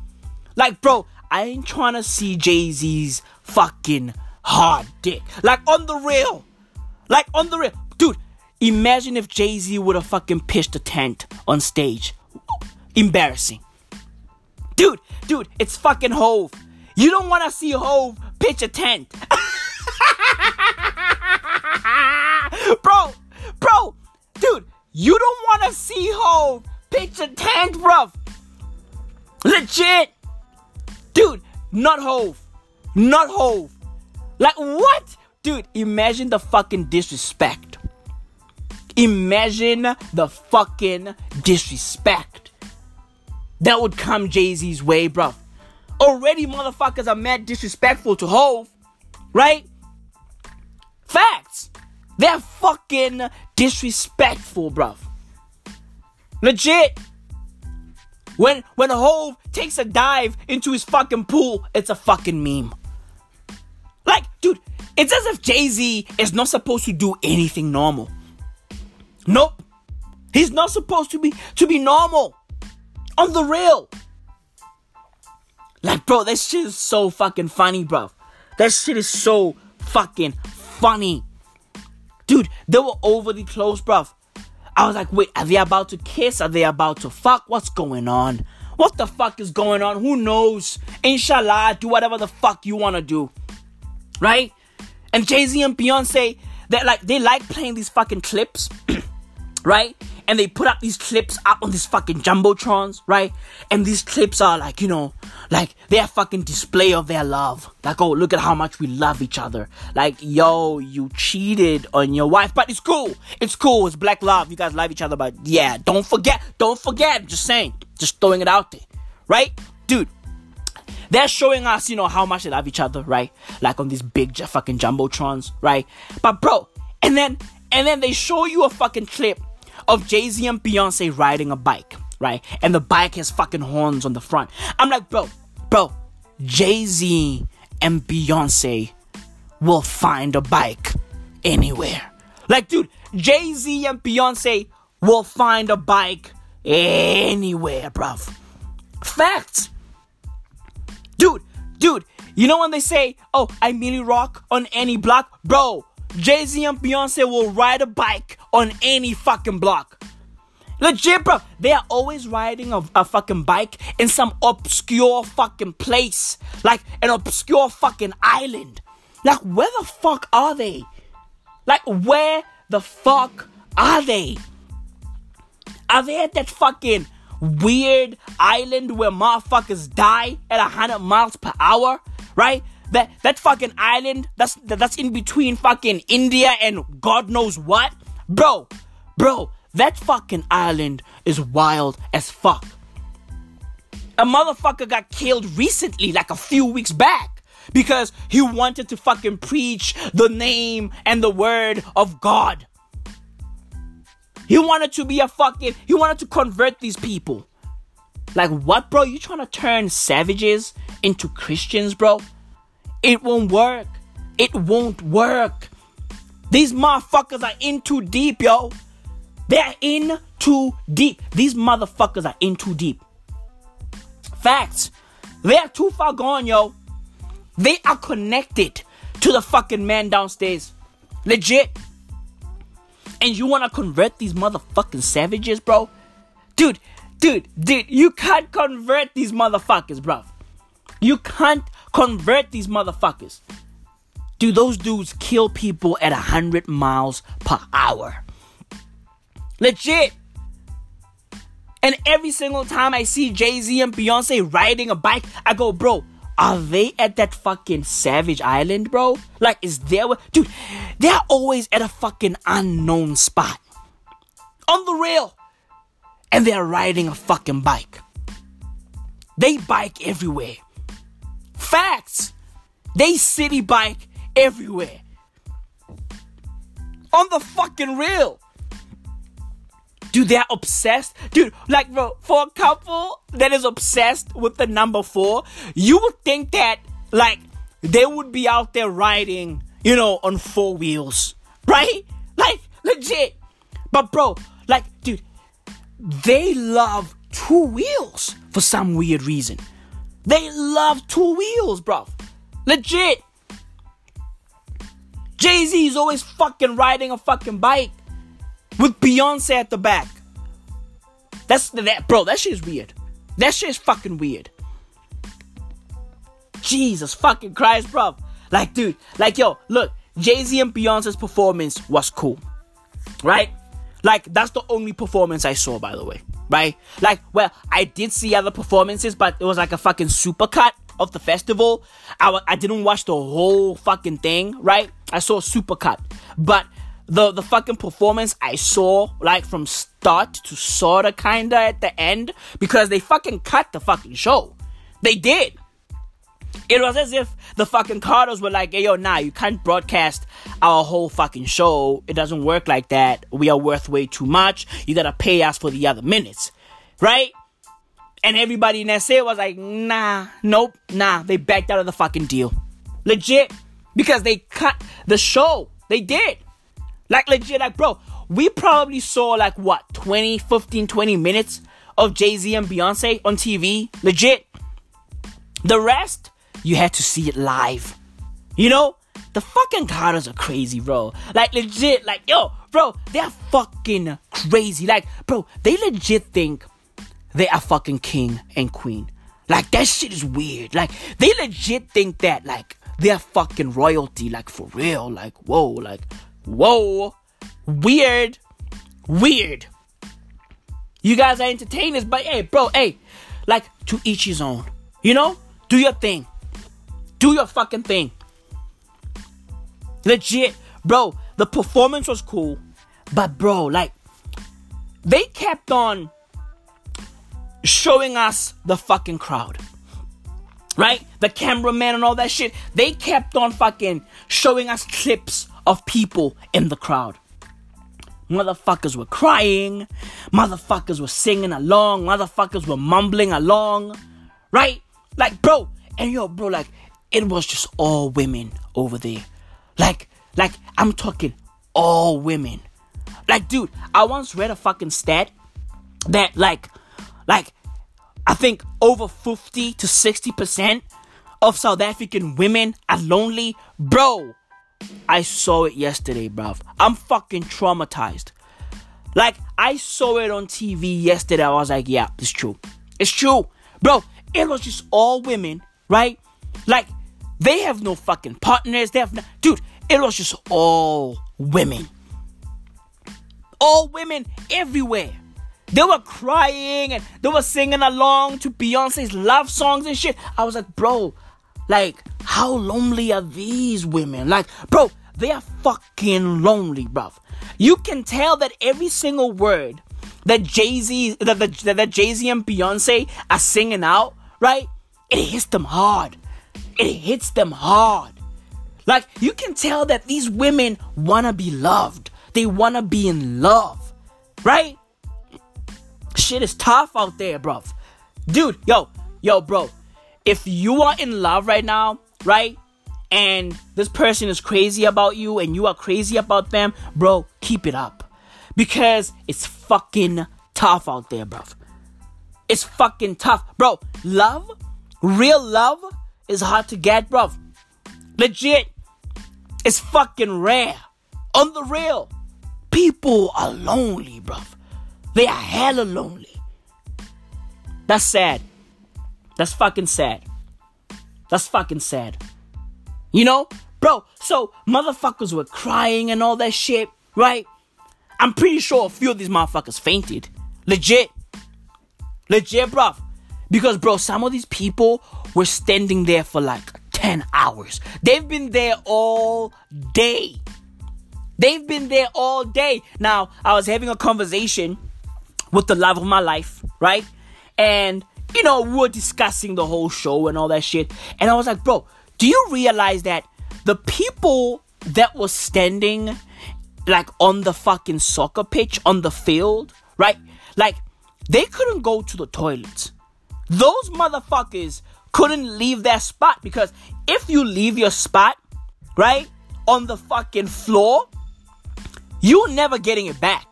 Like, bro, I ain't trying to see Jay Z's fucking hard dick. Like, on the real. Like, on the real. Dude, imagine if Jay Z would have fucking pitched a tent on stage. Embarrassing. Dude, dude, it's fucking Hov. You don't want to see Hov pitch a tent. bro, bro, dude, you don't want to see Hov pitch a tent, bro. Legit. Dude, not Hov. Not Hov. Like, what? Dude, imagine the fucking disrespect. Imagine the fucking disrespect that would come Jay Z's way, bro. Already, motherfuckers are mad disrespectful to Hov, right? Facts. They're fucking disrespectful, bro. Legit. When when Hov takes a dive into his fucking pool, it's a fucking meme. Like, dude, it's as if Jay Z is not supposed to do anything normal. Nope. He's not supposed to be to be normal. On the real. Like, bro, that shit is so fucking funny, bro. That shit is so fucking funny. Dude, they were overly close, bro. I was like, wait, are they about to kiss? Are they about to fuck? What's going on? What the fuck is going on? Who knows? Inshallah, do whatever the fuck you wanna do. Right? And Jay-Z and Beyonce, they like they like playing these fucking clips, right? And they put up these clips up on these fucking jumbotrons, right? And these clips are like, you know, like they're fucking display of their love. Like, oh, look at how much we love each other. Like, yo, you cheated on your wife, but it's cool. It's cool. It's black love. You guys love each other, but yeah, don't forget. Don't forget. Just saying. Just throwing it out there, right, dude? They're showing us, you know, how much they love each other, right? Like on these big fucking jumbotrons, right? But bro, and then and then they show you a fucking clip of Jay Z and Beyonce riding a bike, right? And the bike has fucking horns on the front. I'm like, bro, bro, Jay Z and Beyonce will find a bike anywhere. Like, dude, Jay Z and Beyonce will find a bike anywhere, bruv. Facts. Dude, dude, you know when they say, oh, I merely rock on any block? Bro, Jay Z and Beyonce will ride a bike on any fucking block. Legit, bro. They are always riding a, a fucking bike in some obscure fucking place. Like an obscure fucking island. Like, where the fuck are they? Like, where the fuck are they? Are they at that fucking weird island where motherfuckers die at 100 miles per hour, right? That that fucking island that's that's in between fucking India and God knows what. Bro, bro, that fucking island is wild as fuck. A motherfucker got killed recently, like a few weeks back, because he wanted to fucking preach the name and the word of God. He wanted to be a fucking, he wanted to convert these people. Like, what, bro? You trying to turn savages into Christians, bro? It won't work. It won't work. These motherfuckers are in too deep, yo. They're in too deep. These motherfuckers are in too deep. Facts. They are too far gone, yo. They are connected to the fucking man downstairs. Legit. And you wanna convert these motherfucking savages, bro? Dude, dude, dude, you can't convert these motherfuckers, bro. You can't convert these motherfuckers. Dude, those dudes kill people at 100 miles per hour. Legit. And every single time I see Jay Z and Beyonce riding a bike, I go, bro, are they at that fucking Savage Island, bro? Like, is there. Dude, they're always at a fucking unknown spot. On the rail. And they're riding a fucking bike. They bike everywhere. Facts. They city bike everywhere. On the fucking real. Dude, they're obsessed. Dude, like, bro, for a couple that is obsessed with the number four, you would think that, like, they would be out there riding, you know, on four wheels, right? Like, legit. But, bro, like, dude, they love two wheels for some weird reason. They love two wheels, bro. Legit. Jay Z is always fucking riding a fucking bike with Beyonce at the back. That's that, bro. That shit is weird. That shit is fucking weird. Jesus fucking Christ, bro. Like, dude, like, yo, look, Jay Z and Beyonce's performance was cool, right? Like, that's the only performance I saw, by the way, right? Like, well, I did see other performances, but it was like a fucking supercut of the festival. I didn't watch the whole fucking thing, right? I saw a supercut, but the the fucking performance I saw like from start to sorta kinda at the end because they fucking cut the fucking show. They did. It was as if the fucking Carters were like, hey, yo, nah, you can't broadcast our whole fucking show. It doesn't work like that. We are worth way too much. You gotta pay us for the other minutes. Right? And everybody in SA was like, nah, nope, nah. They backed out of the fucking deal. Legit. Because they cut the show. They did. Like, legit, like, bro, we probably saw like what, 20, 15, 20 minutes of Jay Z and Beyonce on TV. Legit. The rest, you had to see it live. You know? The fucking Carters are crazy, bro. Like, legit, like, yo, bro, they're fucking crazy. Like, bro, they legit think they are fucking king and queen. Like, that shit is weird. Like, they legit think that, like, they're fucking royalty. Like, for real. Like, whoa, like, whoa. Weird. Weird. You guys are entertainers, but hey, bro, hey, like, to each his own. You know? Do your thing. Do your fucking thing. Legit, bro, the performance was cool, but bro, like, they kept on showing us the fucking crowd. Right? The cameraman and all that shit. They kept on fucking showing us clips of people in the crowd. Motherfuckers were crying. Motherfuckers were singing along. Motherfuckers were mumbling along. Right? Like, bro. And yo, bro, like, it was just all women over there. Like, like, I'm talking all women. Like, dude, I once read a fucking stat that, like, like, I think over 50 to 60% of South African women are lonely. Bro, I saw it yesterday, bruv. I'm fucking traumatized. Like, I saw it on TV yesterday. I was like, yeah, it's true. It's true. Bro, it was just all women, right? Like, they have no fucking partners. They have no. Dude, it was just all women. All women everywhere. They were crying and they were singing along to Beyonce's love songs and shit. I was like, bro, like, how lonely are these women? Like, bro, they are fucking lonely, bruv. You can tell that every single word that Jay Z, that, that, that Jay Z and Beyonce are singing out, right? It hits them hard. It hits them hard. Like, you can tell that these women wanna be loved. They wanna be in love, right? Shit is tough out there, bro. Dude, yo, yo, bro. If you are in love right now, right? And this person is crazy about you and you are crazy about them, bro, keep it up. Because it's fucking tough out there, bro. It's fucking tough. Bro, love, real love, is hard to get, bro. Legit. It's fucking rare. On the real. People are lonely, bro. They are hella lonely. That's sad. That's fucking sad. That's fucking sad. You know? Bro, so motherfuckers were crying and all that shit, right? I'm pretty sure a few of these motherfuckers fainted. Legit. Legit, bro. Because, bro, some of these people were standing there for like 10 hours. They've been there all day. They've been there all day. Now, I was having a conversation with the love of my life, right? And, you know, we were discussing the whole show and all that shit. And I was like, bro, do you realize that the people that were standing like on the fucking soccer pitch on the field, right? Like they couldn't go to the toilets. Those motherfuckers couldn't leave their spot because if you leave your spot, right, on the fucking floor, you're never getting it back.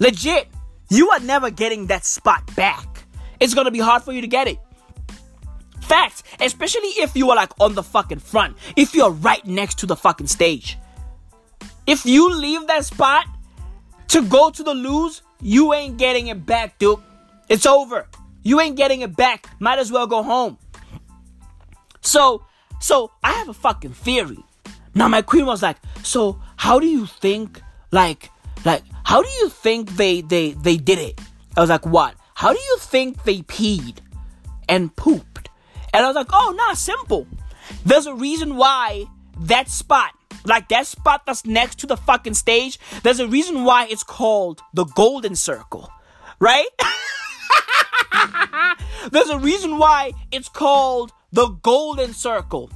Legit, you are never getting that spot back. It's gonna be hard for you to get it. Facts, especially if you are like on the fucking front, if you're right next to the fucking stage. If you leave that spot to go to the loos, you ain't getting it back, dude. It's over. You ain't getting it back. Might as well go home. So, so I have a fucking theory. Now my queen was like, so how do you think, like, like, how do you think they they they did it? I was like, what? How do you think they peed and pooped? And I was like, oh, nah, simple. There's a reason why that spot, like that spot that's next to the fucking stage, there's a reason why it's called the golden circle, right? there's a reason why it's called the golden circle.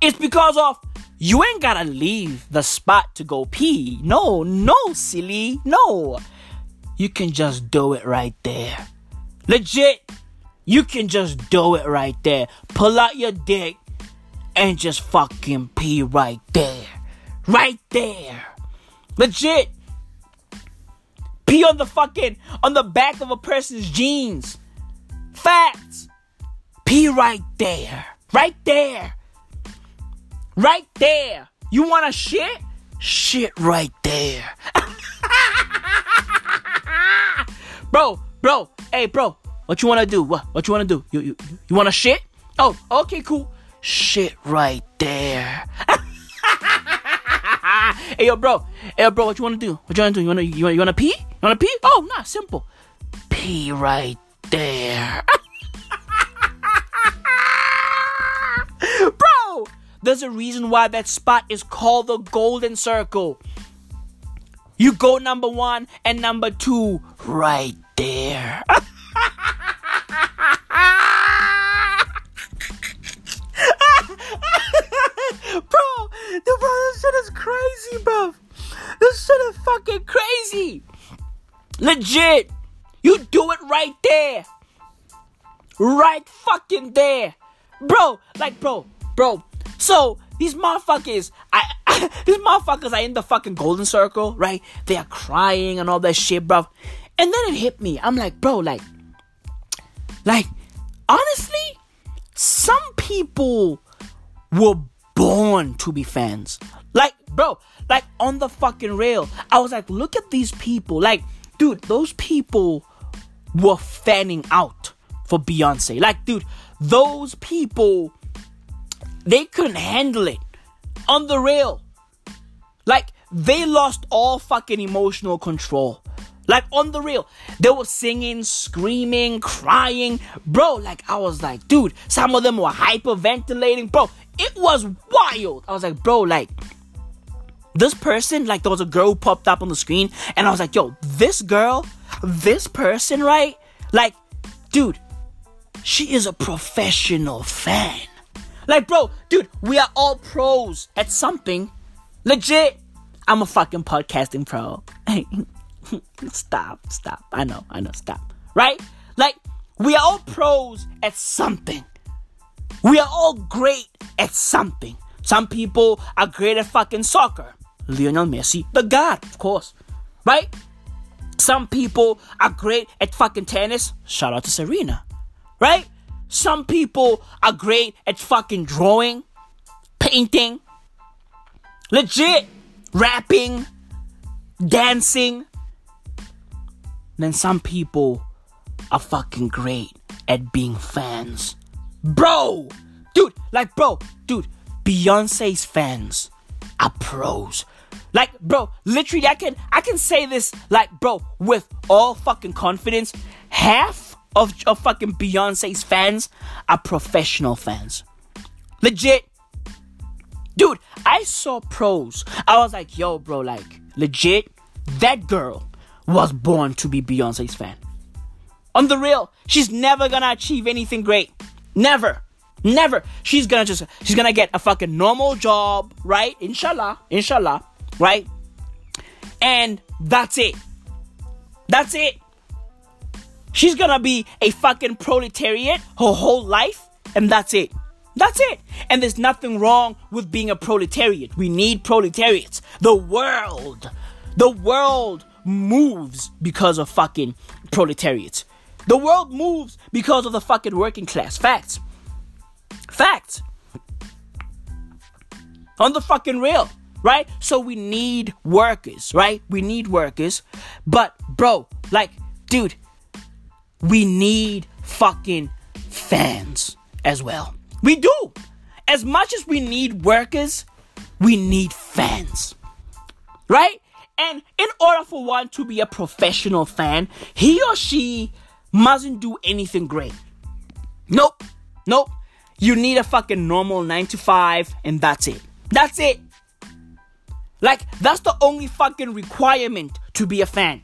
It's because of you ain't gotta leave the spot to go pee. No, no, silly, no. You can just do it right there. Legit, you can just do it right there. Pull out your dick and just fucking pee right there. Right there. Legit. Pee on the fucking, on the back of a person's jeans. Facts. Pee right there. Right there. Right there. You want to shit? Shit right there. bro, bro, hey, bro, what you want to do? What? What you want to do? You you you want to shit? Oh, okay, cool. Shit right there. hey, yo, bro. Hey, yo, bro, what you want to do? What you want to do? You want to you want you want to pee? Want to pee? Oh, nah, simple. Pee right there. bro, there's a reason why that spot is called the golden circle. You go number one and number two right there. bro, dude, bro, this shit is crazy, bro. This shit is fucking crazy. Legit. You do it right there. Right fucking there. Bro, like, bro, bro. So, these motherfuckers, I, I, these motherfuckers are in the fucking golden circle, right? They are crying and all that shit, bro. And then it hit me. I'm like, bro, like, like, honestly, some people were born to be fans. Like, bro, like on the fucking rail. I was like, look at these people. Like, dude, those people were fanning out for Beyonce. Like, dude, those people, they couldn't handle it on the rail. Like, they lost all fucking emotional control. Like on the real, they were singing, screaming, crying, bro. Like I was like, dude, some of them were hyperventilating, bro. It was wild. I was like, bro, like this person, like there was a girl popped up on the screen, and I was like, yo, this girl, this person, right? Like, dude, she is a professional fan. Like, bro, dude, we are all pros at something. Legit. I'm a fucking podcasting pro. stop, stop. I know, I know, stop. Right? Like, we are all pros at something. We are all great at something. Some people are great at fucking soccer. Lionel Messi, the god, of course. Right? Some people are great at fucking tennis. Shout out to Serena. Right? Some people are great at fucking drawing, painting, legit, rapping, dancing. Then some people are fucking great at being fans. Bro! Dude, like, bro, dude, Beyonce's fans are pros. Like, bro, literally, I can I can say this, like, bro, with all fucking confidence. Half of, of fucking Beyonce's fans are professional fans. Legit. Dude, I saw pros. I was like, yo, bro, like, legit, that girl was born to be Beyonce's fan. On the real, she's never gonna achieve anything great. Never. Never. She's gonna just, she's gonna get a fucking normal job, right? Inshallah. Inshallah. Right? And that's it. That's it. She's gonna be a fucking proletariat her whole life, and that's it. That's it. And there's nothing wrong with being a proletariat. We need proletariats. The world, the world moves because of fucking proletariats. The world moves because of the fucking working class. Facts. Facts. On the fucking real, right? So we need workers, right? We need workers. But, bro, like, dude, we need fucking fans as well. We do. As much as we need workers, we need fans. Right? And in order for one to be a professional fan, he or she mustn't do anything great. Nope. Nope. You need a fucking normal 9 to 5 and that's it. That's it. Like that's the only fucking requirement to be a fan.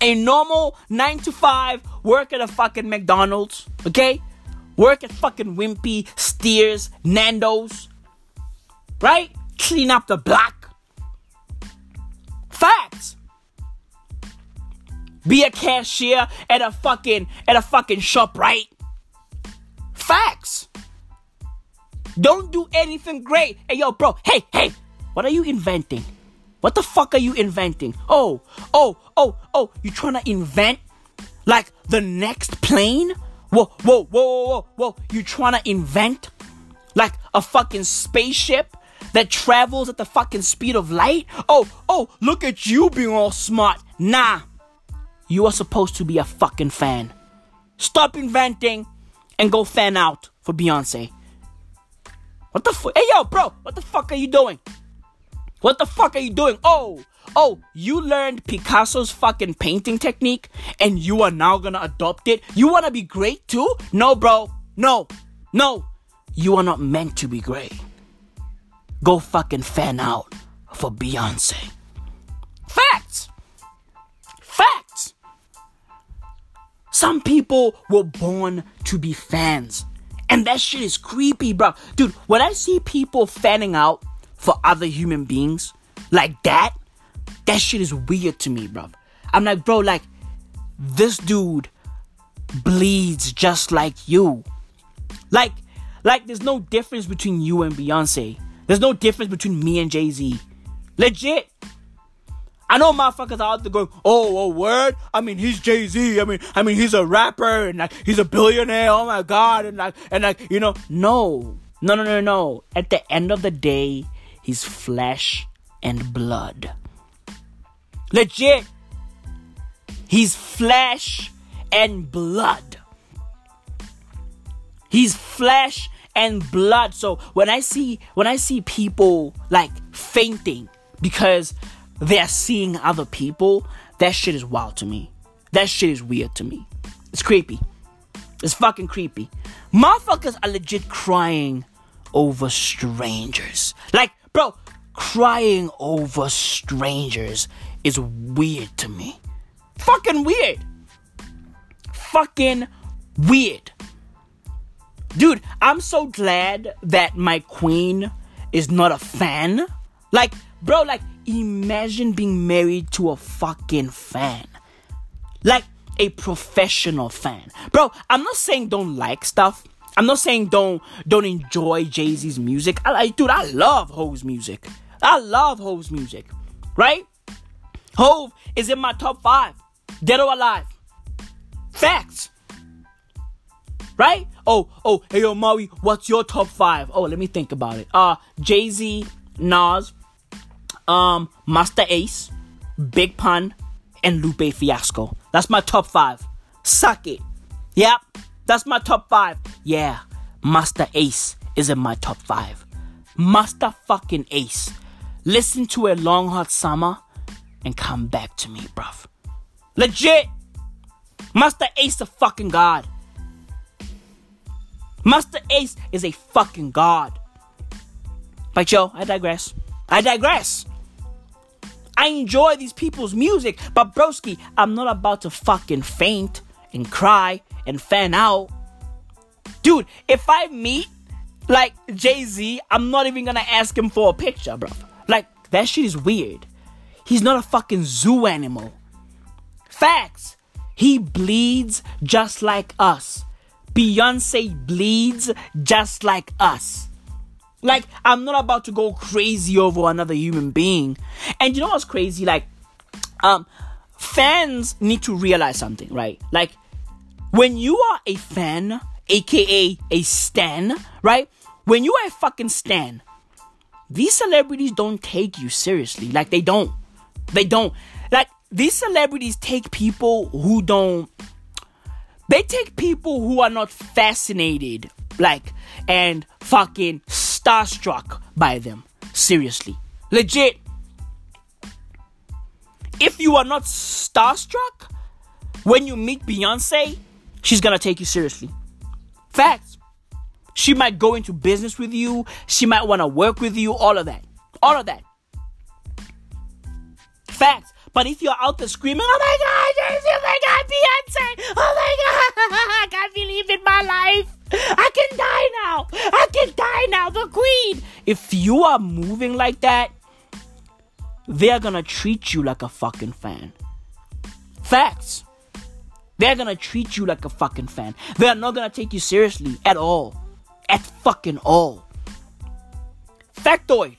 A normal 9 to 5 work at a fucking McDonald's, okay? Work at fucking Wimpy, Steers, Nando's. Right? Clean up the block. Facts. Be a cashier at a fucking at a fucking shop, right? Facts. Don't do anything great. Hey yo, bro. Hey, hey. What are you inventing? What the fuck are you inventing? Oh, oh, oh, oh, you trying to invent like the next plane? Whoa, whoa, whoa, whoa, whoa. You trying to invent like a fucking spaceship that travels at the fucking speed of light? Oh, oh, look at you being all smart. Nah. You are supposed to be a fucking fan. Stop inventing and go fan out for Beyonce. What the fuck? Hey, yo, bro, what the fuck are you doing? What the fuck are you doing? Oh, oh, you learned Picasso's fucking painting technique and you are now gonna adopt it? You wanna be great too? No, bro. No. No. You are not meant to be great. Go fucking fan out for Beyonce. Facts. Facts. Some people were born to be fans. And that shit is creepy, bro. Dude, when I see people fanning out for other human beings like that, that shit is weird to me, bro. I'm like, bro, like, this dude bleeds just like you. Like, like, there's no difference between you and Beyonce. There's no difference between me and Jay Z. Legit. I know motherfuckers are out there going, oh, oh, word? I mean, he's Jay Z. I mean, I mean, he's a rapper and like he's a billionaire. Oh my god, and like, and like, you know, no, no, no, no, no. At the end of the day, He's flesh and blood. Legit. He's flesh and blood. He's flesh and blood. So when I see when I see people like fainting because they're seeing other people, That shit is wild to me. That shit is weird to me. It's creepy. It's fucking creepy. Motherfuckers are legit crying over strangers. Like, bro, crying over strangers is weird to me. Fucking weird. Fucking weird. Dude, I'm so glad that my queen is not a fan. Like, bro, like, imagine being married to a fucking fan. Like, a professional fan. Bro, I'm not saying don't like stuff. I'm not saying don't don't enjoy Jay-Z's music. I like dude, I love Hov's music. I love Hov's music. Right? Hov is in my top five. Dead or alive. Facts. Right? Oh, oh, hey yo, Maui, what's your top five? Oh, let me think about it. Uh, Jay Z, Nas, um, Masta Ace, Big Pun, and Lupe Fiasco. That's my top five. Suck it. Yep, that's my top five. Yeah, Masta Ace is in my top five. Masta fucking Ace. Listen to a long hot summer and come back to me, bruv. Legit. Masta Ace a fucking god. Masta Ace is a fucking god. But yo, I digress. I digress. I enjoy these people's music, but broski, I'm not about to fucking faint and cry and fan out. Dude, if I meet like Jay Z, I'm not even gonna ask him for a picture, bro. Like, that shit is weird. He's not a fucking zoo animal. Facts. He bleeds just like us. Beyonce bleeds just like us. Like, I'm not about to go crazy over another human being. And you know what's crazy? Like, um, fans need to realize something, right? Like, when you are a fan, aka a stan, right? When you are a fucking stan, these celebrities don't take you seriously. Like, they don't. They don't. Like, these celebrities take people who don't they take people who are not fascinated, like, and fucking starstruck by them. Seriously. Legit. If you are not starstruck, when you meet Beyonce, she's gonna take you seriously. Facts. She might go into business with you, she might wanna work with you, all of that. All of that. Facts. But if you're out there screaming, oh my god, oh my god, Beyonce, oh my god, I can't believe in my life. I can die now. I can die now, the queen. If you are moving like that, they're gonna treat you like a fucking fan. Facts. They're gonna treat you like a fucking fan. They're not gonna take you seriously at all. At fucking all. Factoid.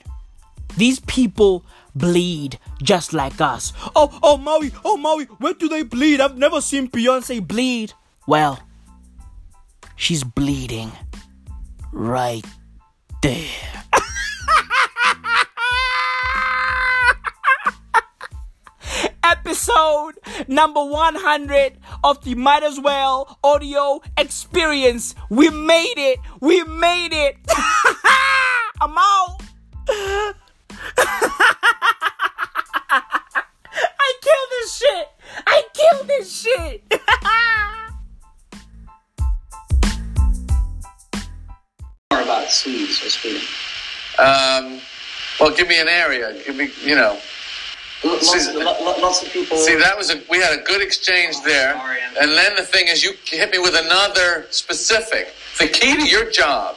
These people bleed just like us. Oh, oh, Maui, oh, Maui, where do they bleed? I've never seen Beyonce bleed. Well, she's bleeding right there. Episode number 100 of the Might As Well audio experience. We made it. We made it. I'm out. I killed this shit. I killed this shit. More about Swedes or Sweden. Um, well, give me an area. Give me, you know. Lots, See, lo- lots of people. See, that was a we had a good exchange oh, there. Sorry, And then the thing is, you hit me with another specific. The key to your job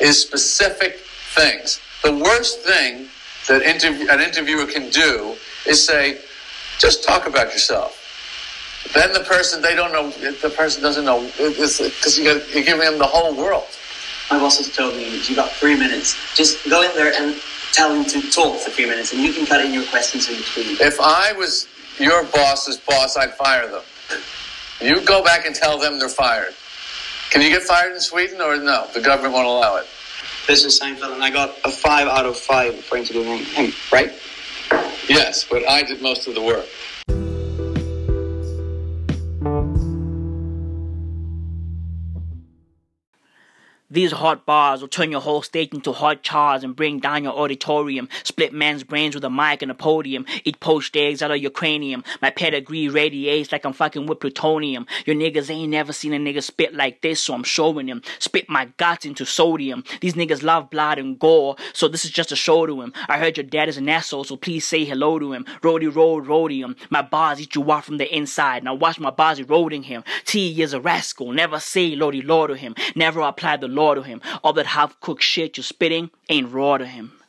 is specific things. The worst thing that interview, an interviewer can do is say, just talk about yourself. Then the person they don't know. The person doesn't know because you got, you're giving them the whole world. My boss has told me you got three minutes. Just go in there and tell him to talk for three minutes, and you can cut in your questions in between. If I was your boss's boss, I'd fire them. You go back and tell them they're fired. Can you get fired in Sweden or no? The government won't allow it. This is Seinfeld, and I got a five out of five for interviewing him, right? Yes, but I did most of the work. These hot bars will turn your whole stage into hot chars and bring down your auditorium. Split men's brains with a mic and a podium. Eat poached eggs out of your cranium. My pedigree radiates like I'm fucking with plutonium. Your niggas ain't never seen a nigga spit like this, so I'm showing him. Spit my guts into sodium. These niggas love blood and gore, so this is just a show to him. I heard your dad is an asshole, so please say hello to him. Roadie road, rhodium. My bars eat you out from the inside. Now watch my bars eroding him. T is a rascal. Never say lordy lord to him. Never apply the law to him. All that half cooked shit you're spitting ain't raw to him.